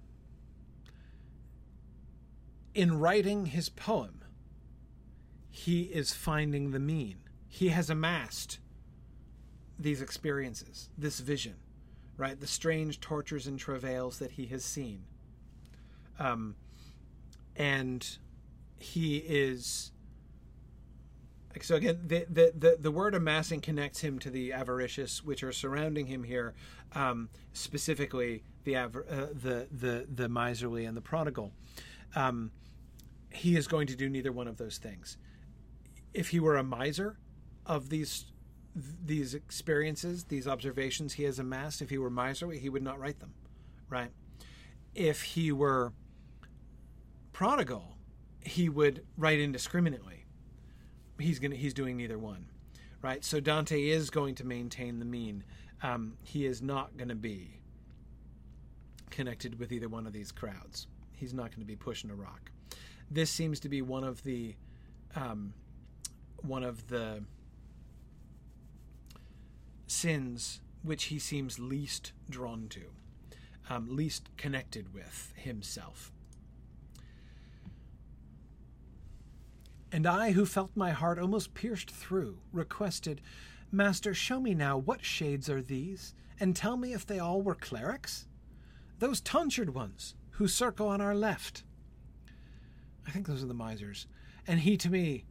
In writing his poem, he is finding the mean. He has amassed these experiences, this vision, right? The strange tortures and travails that he has seen. Um, and he is so again, the, the, the, the, word amassing connects him to the avaricious, which are surrounding him here, um, specifically the, uh, the the the miserly and the prodigal. Um, he is going to do neither one of those things. If he were a miser of these these experiences, these observations he has amassed, if he were miserly, he would not write them, right? If he were prodigal, he would write indiscriminately he's gonna he's doing neither one, right? So Dante is going to maintain the mean. Um, he is not going to be connected with either one of these crowds. he's not going to be pushing a rock. This seems to be one of the um, one of the sins which he seems least drawn to, um, least connected with himself. And I, who felt my heart almost pierced through, requested, Master, show me now what shades are these, and tell me if they all were clerics? Those tonsured ones, who circle on our left. I think those are the misers. And he to me,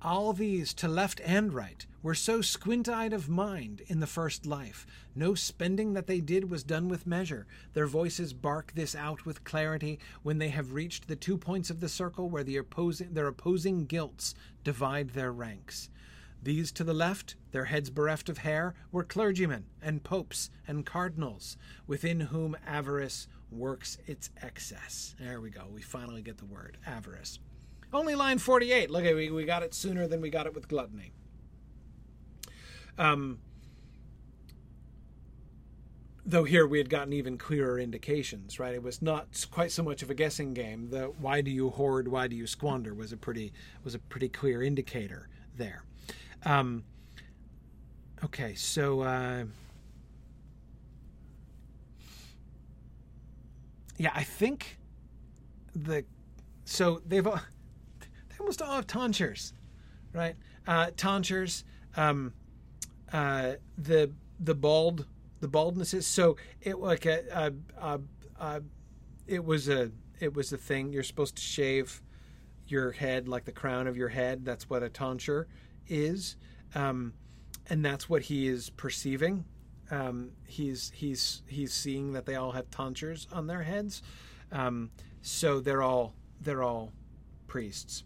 all these, to left and right, were so squint eyed of mind in the first life. No spending that they did was done with measure. Their voices bark this out with clarity when they have reached the two points of the circle where the opposing, their opposing guilts divide their ranks. These to the left, their heads bereft of hair, were clergymen and popes and cardinals, within whom avarice works its excess. There we go. We finally get the word avarice. Only line 48. Look, at we, we got it sooner than we got it with gluttony. Um, though here we had gotten even clearer indications, right? It was not quite so much of a guessing game. The why do you hoard, why do you squander was a pretty was a pretty clear indicator there. Um, okay, so uh, yeah, I think the so they've they almost all have tonsures, right? Uh, tonsures, um, uh, the the bald the baldnesses. So it like a, a, a, a it was a it was a thing. You're supposed to shave your head like the crown of your head. That's what a tonsure is, um, and that's what he is perceiving. Um, he's he's he's seeing that they all have tonsures on their heads, um, so they're all they're all priests.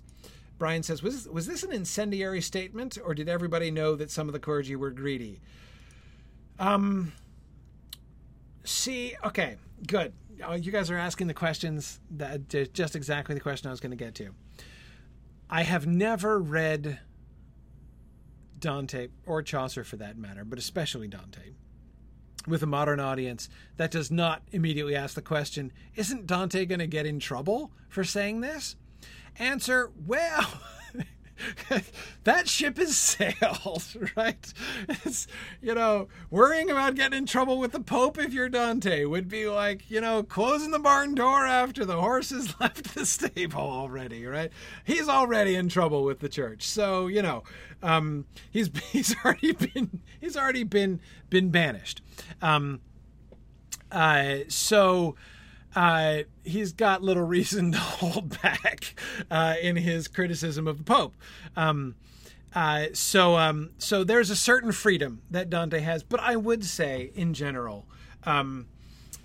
Brian says, was was this an incendiary statement, or did everybody know that some of the clergy were greedy? Um. See, okay, good. Oh, you guys are asking the questions that just exactly the question I was going to get to. I have never read Dante or Chaucer for that matter, but especially Dante with a modern audience that does not immediately ask the question, isn't Dante going to get in trouble for saying this? Answer, well, [LAUGHS] that ship has sailed, [LAUGHS] right? It's, you know, worrying about getting in trouble with the Pope if you're Dante would be like, you know, closing the barn door after the horses [LAUGHS] left the stable already, right? He's already in trouble with the church. So, you know, um, he's he's already been he's already been been banished. Um, uh, so uh, he's got little reason [LAUGHS] to hold back uh, in his criticism of the Pope. Um, uh, so, um, so there's a certain freedom that Dante has, but I would say, in general, um,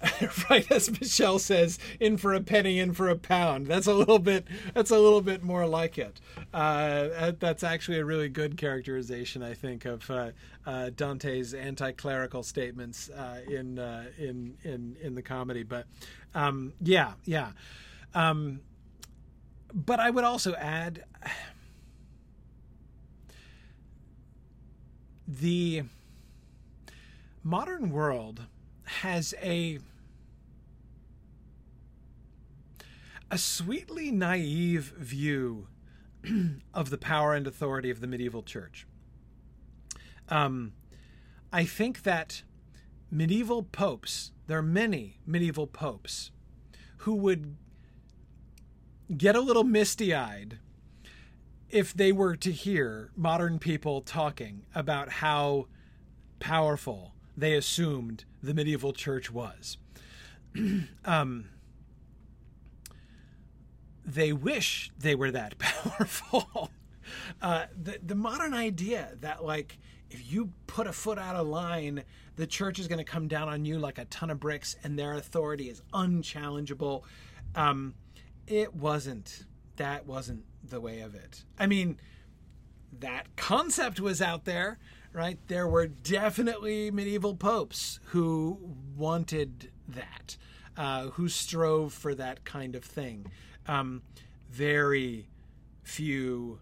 [LAUGHS] right as Michelle says, "In for a penny, in for a pound." That's a little bit. That's a little bit more like it. Uh, that's actually a really good characterization, I think, of uh, uh, Dante's anti-clerical statements uh, in uh, in in in the comedy. But um, yeah, yeah. Um, but I would also add [SIGHS] the modern world has a a sweetly naive view [CLEARS THROAT] of the power and authority of the medieval church. Um, I think that medieval popes, there are many medieval popes who would get a little misty eyed if they were to hear modern people talking about how powerful they assumed the medieval church was. [CLEARS THROAT] um, they wish they were that [LAUGHS] powerful. uh, the the modern idea that like if you put a foot out of line, the church is going to come down on you like a ton of bricks, and their authority is unchallengeable. Um, it wasn't. That wasn't the way of it. I mean, that concept was out there, right? There were definitely medieval popes who wanted that, uh, who strove for that kind of thing. Um, very few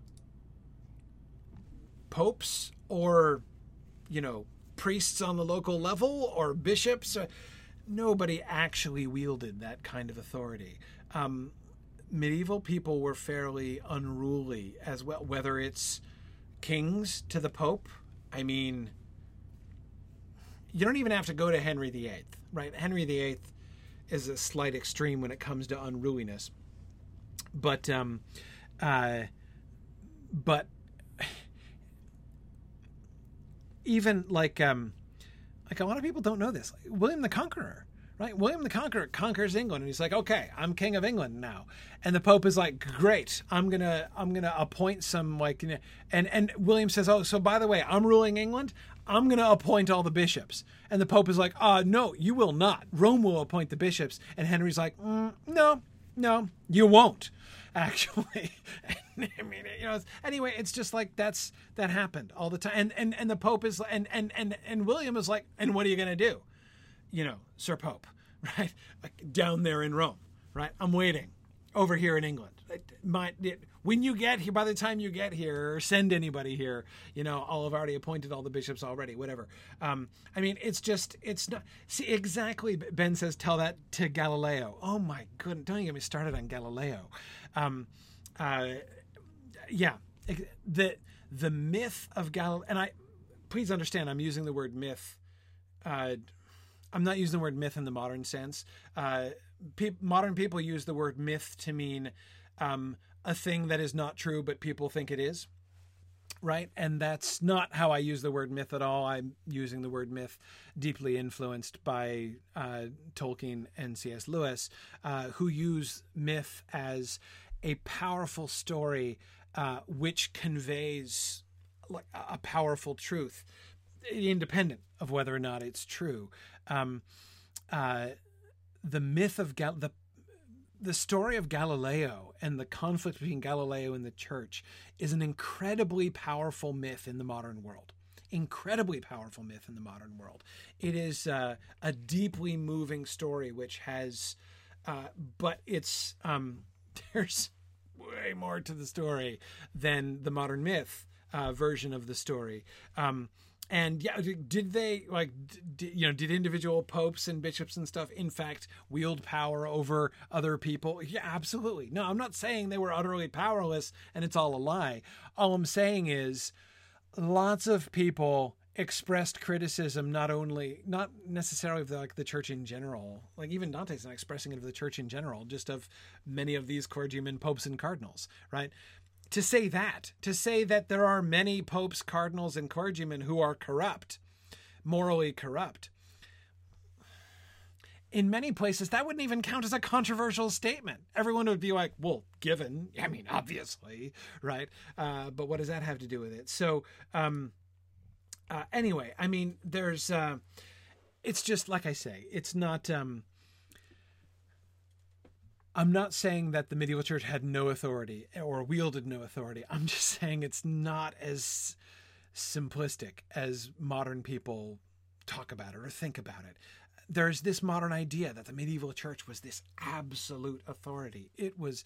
popes or, you know, priests on the local level or bishops. Uh, nobody actually wielded that kind of authority. Um, medieval people were fairly unruly as well, whether it's kings to the Pope. I mean, you don't even have to go to Henry VIII, right? Henry VIII is a slight extreme when it comes to unruliness, but um, uh, but even like um, like a lot of people don't know this. William the Conqueror, right? William the Conqueror conquers England, and he's like, "Okay, I'm king of England now." And the Pope is like, "Great, I'm gonna I'm gonna appoint some like," and and William says, "Oh, so by the way, I'm ruling England. I'm gonna appoint all the bishops." And the Pope is like, "Uh, no, you will not. Rome will appoint the bishops." And Henry's like, mm, "No, no, you won't." [LAUGHS] Actually, [LAUGHS] I mean, you know. Anyway, it's just like that's that happened all the time, and and and the Pope is and and and and William is like, and what are you gonna do? You know, Sir Pope, [LAUGHS] right? Down there in Rome, right? I'm waiting over here in England. My, it, when you get here, by the time you get here, send anybody here, you know, I'll have already appointed all the bishops already, whatever. Um, I mean, it's just, it's not. See, exactly. Ben says, tell that to Galileo. Oh my goodness, don't get me started on Galileo. Um, uh, yeah, the the myth of Galileo, and I please understand, I'm using the word myth. Uh, I'm not using the word myth in the modern sense. Uh, pe- modern people use the word myth to mean um, a thing that is not true, but people think it is. Right. And that's not how I use the word myth at all. I'm using the word myth deeply influenced by uh, Tolkien and C.S. Lewis, uh, who use myth as a powerful story uh, which conveys like a powerful truth, independent of whether or not it's true. Um, uh, the myth of Gal- the the story of Galileo and the conflict between Galileo and the church is an incredibly powerful myth in the modern world. Incredibly powerful myth in the modern world. It is uh, a deeply moving story, which has, uh, but it's um, [LAUGHS] there's way more to the story than the modern myth uh, version of the story. Um, and yeah, did they like, did, you know, did individual popes and bishops and stuff, in fact, wield power over other people? Yeah, absolutely. No, I'm not saying they were utterly powerless and it's all a lie. All I'm saying is lots of people expressed criticism not only not necessarily of the, like the church in general like even dante's not expressing it of the church in general just of many of these clergymen popes and cardinals right to say that to say that there are many popes cardinals and clergymen who are corrupt morally corrupt. In many places that wouldn't even count as a controversial statement. Everyone would be like well given [LAUGHS] i mean obviously right? Uh, but what does that have to do with it? So um, uh, anyway, I mean, there's, uh, it's just like I say, it's not. Um, I'm not saying that the medieval church had no authority or wielded no authority. I'm [LAUGHS] just saying it's not as simplistic as modern people talk about it or think about it. There's this modern idea that the medieval church was this absolute authority. It was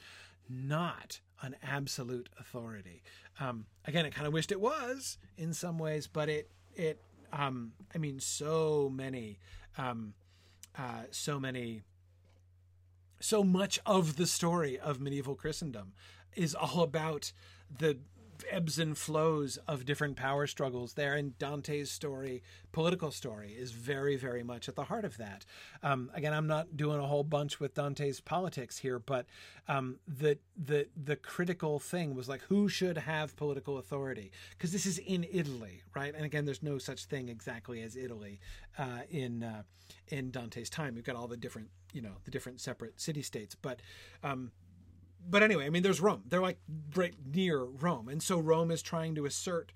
not an absolute authority. Um, again, I kind of wished it was in some ways, but it it. Um, I mean, so many, um, uh, so many, so much of the story of medieval Christendom is all about the ebbs and flows of different power struggles there. And dante's story political story is very very much at the heart of that. Um, again i'm not doing a whole bunch with dante's politics here but um, the the the critical thing was like who should have political authority? Because this is in italy right? And again there's no such thing exactly as italy uh, in uh, in dante's time. We've got all the different you know the different separate city states. But um, but anyway, I mean, there's Rome. They're like right near Rome. And so Rome is trying to assert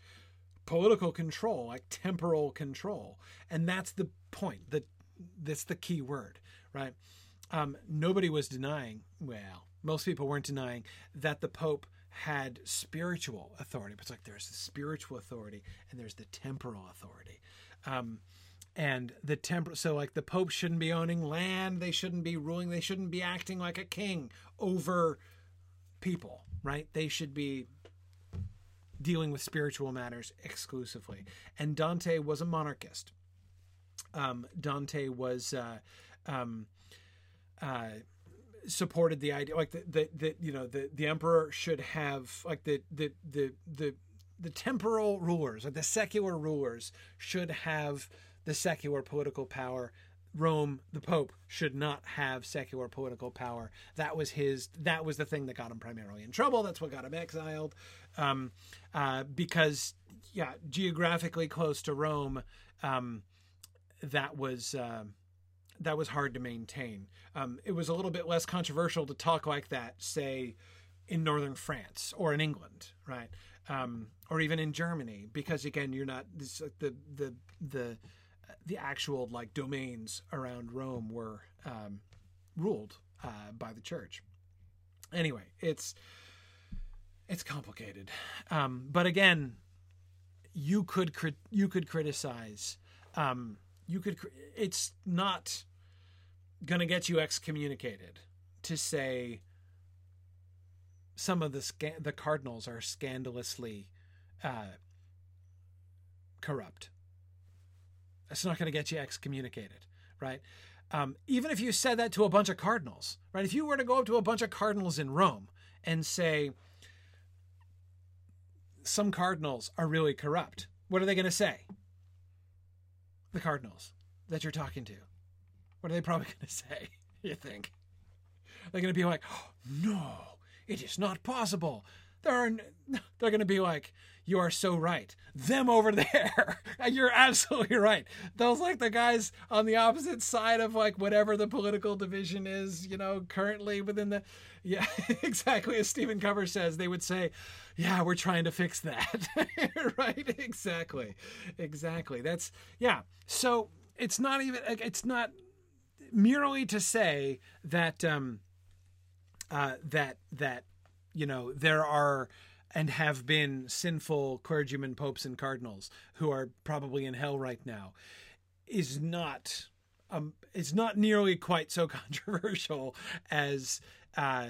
political control, like temporal control. And that's the point. That that's the key word, right? Um, nobody was denying, well, most people weren't denying that the Pope had spiritual authority. But it's like there's the spiritual authority and there's the temporal authority. Um, and the temper so like the pope shouldn't be owning land they shouldn't be ruling they shouldn't be acting like a king over people, right? They should be dealing with spiritual matters exclusively. And Dante was a monarchist. Um, Dante was uh, um, uh, supported the idea like the, the you know the the emperor should have like the the the the the temporal rulers or the secular rulers should have the secular political power Rome, the Pope, should not have secular political power. That was his. That was the thing that got him primarily in trouble. That's what got him exiled, um, uh, because yeah, geographically close to Rome, um, that was uh, that was hard to maintain. Um, it was a little bit less controversial to talk like that, say, in northern France or in England, right, um, or even in Germany, because again, you're not this, the the the the actual like domains around Rome were um, ruled uh, by the church. Anyway, it's it's complicated, um, but again, you could crit- you could criticize. Um, you could. It's not going to get you excommunicated to say some of the sca- the cardinals are scandalously uh, corrupt it's not going to get you excommunicated, right? Um, even if you said that to a bunch of cardinals, right? If you were to go up to a bunch of cardinals in Rome and say, some cardinals are really corrupt, what are they going to say? The cardinals that you're talking to. What are they probably [LAUGHS] going to say, you think? They're going to be like, oh, no, it is not possible. There are, [LAUGHS] they're going to be like, you are so right. Them over there. [LAUGHS] You're absolutely right. Those like the guys on the opposite side of like whatever the political division is, you know, currently within the [LAUGHS] yeah, [LAUGHS] exactly as Stephen Cover says, they would say, "Yeah, we're trying to fix that." right? Exactly. Exactly. That's yeah. So, it's not even it's not merely to say that um uh that that you know there are and have been sinful clergymen, popes, and cardinals who are probably in hell right now is not um, is not nearly quite so [LAUGHS] controversial as uh,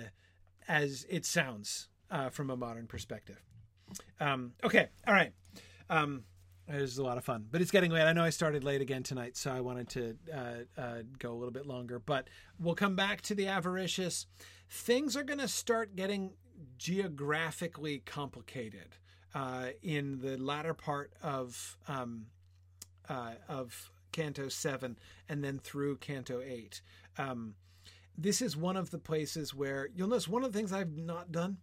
as it sounds uh, from a modern perspective. Um, okay, all right. Um, it was a lot of fun, but it's getting late. I know I started late again tonight, so I wanted to uh, uh, go a little bit longer. But we'll come back to the avaricious. Things are going to start getting geographically complicated uh, in the latter part of um, uh, of Canto Seven and then through Canto Eight. Um, this is one of the places where you'll notice one of the things I've not done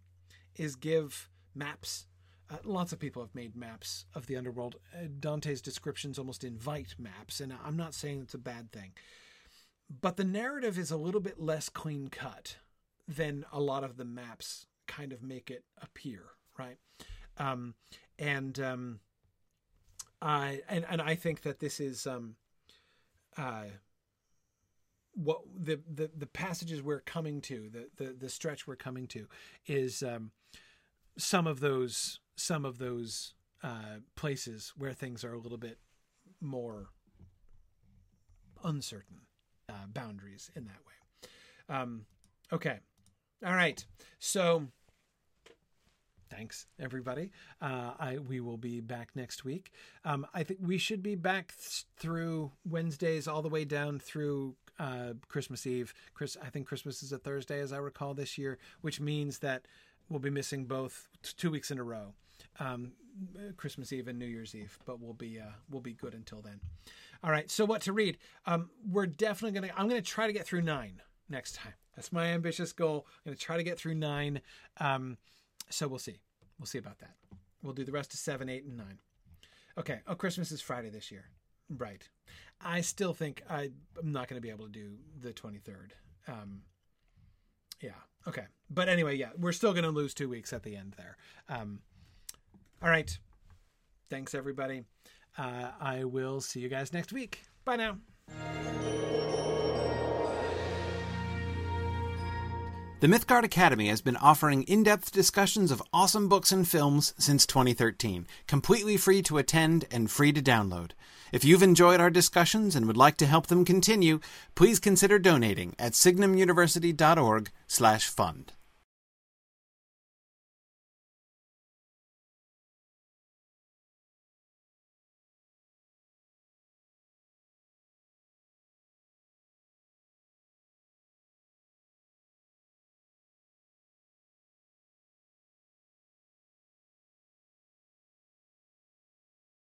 is give maps. Uh, lots of people have made maps of the underworld. Uh, Dante's descriptions almost invite maps, and I'm not saying it's a bad thing. But the narrative is a little bit less clean cut than a lot of the maps kind of make it appear, right? Um, and um, I and and I think that this is um, uh, what the, the the passages we're coming to, the the the stretch we're coming to, is um, some of those some of those uh, places where things are a little bit more uncertain uh, boundaries in that way. Um, okay, all right, so thanks everybody. Uh, i we will be back next week. Um, i think we should be back th- through wednesdays all the way down through uh, christmas eve. Chris i think christmas is a thursday as i recall this year which means that we'll be missing both t- two weeks in a row um, christmas eve and new year's eve but we'll be uh, we'll be good until then. All right so what to read? Um, we're definitely gonna i'm gonna try to get through nine next time that's my ambitious goal i'm gonna try to get through nine um, so we'll see. We'll see about that. We'll do the rest of seven, eight, and nine. Okay. Oh, Christmas is Friday this year. Right. I still think I, am not going to be able to do the 23rd. Um, yeah. Okay. But anyway, yeah, we're still going to lose two weeks at the end there. Um, all right. Thanks, everybody. Uh, I will see you guys next week. Bye now. The Mythgard Academy has been offering in depth discussions of awesome books and films since 2013, completely free to attend and free to download. If you've enjoyed our discussions and would like to help them continue, please consider donating at signumuniversity.org/fund.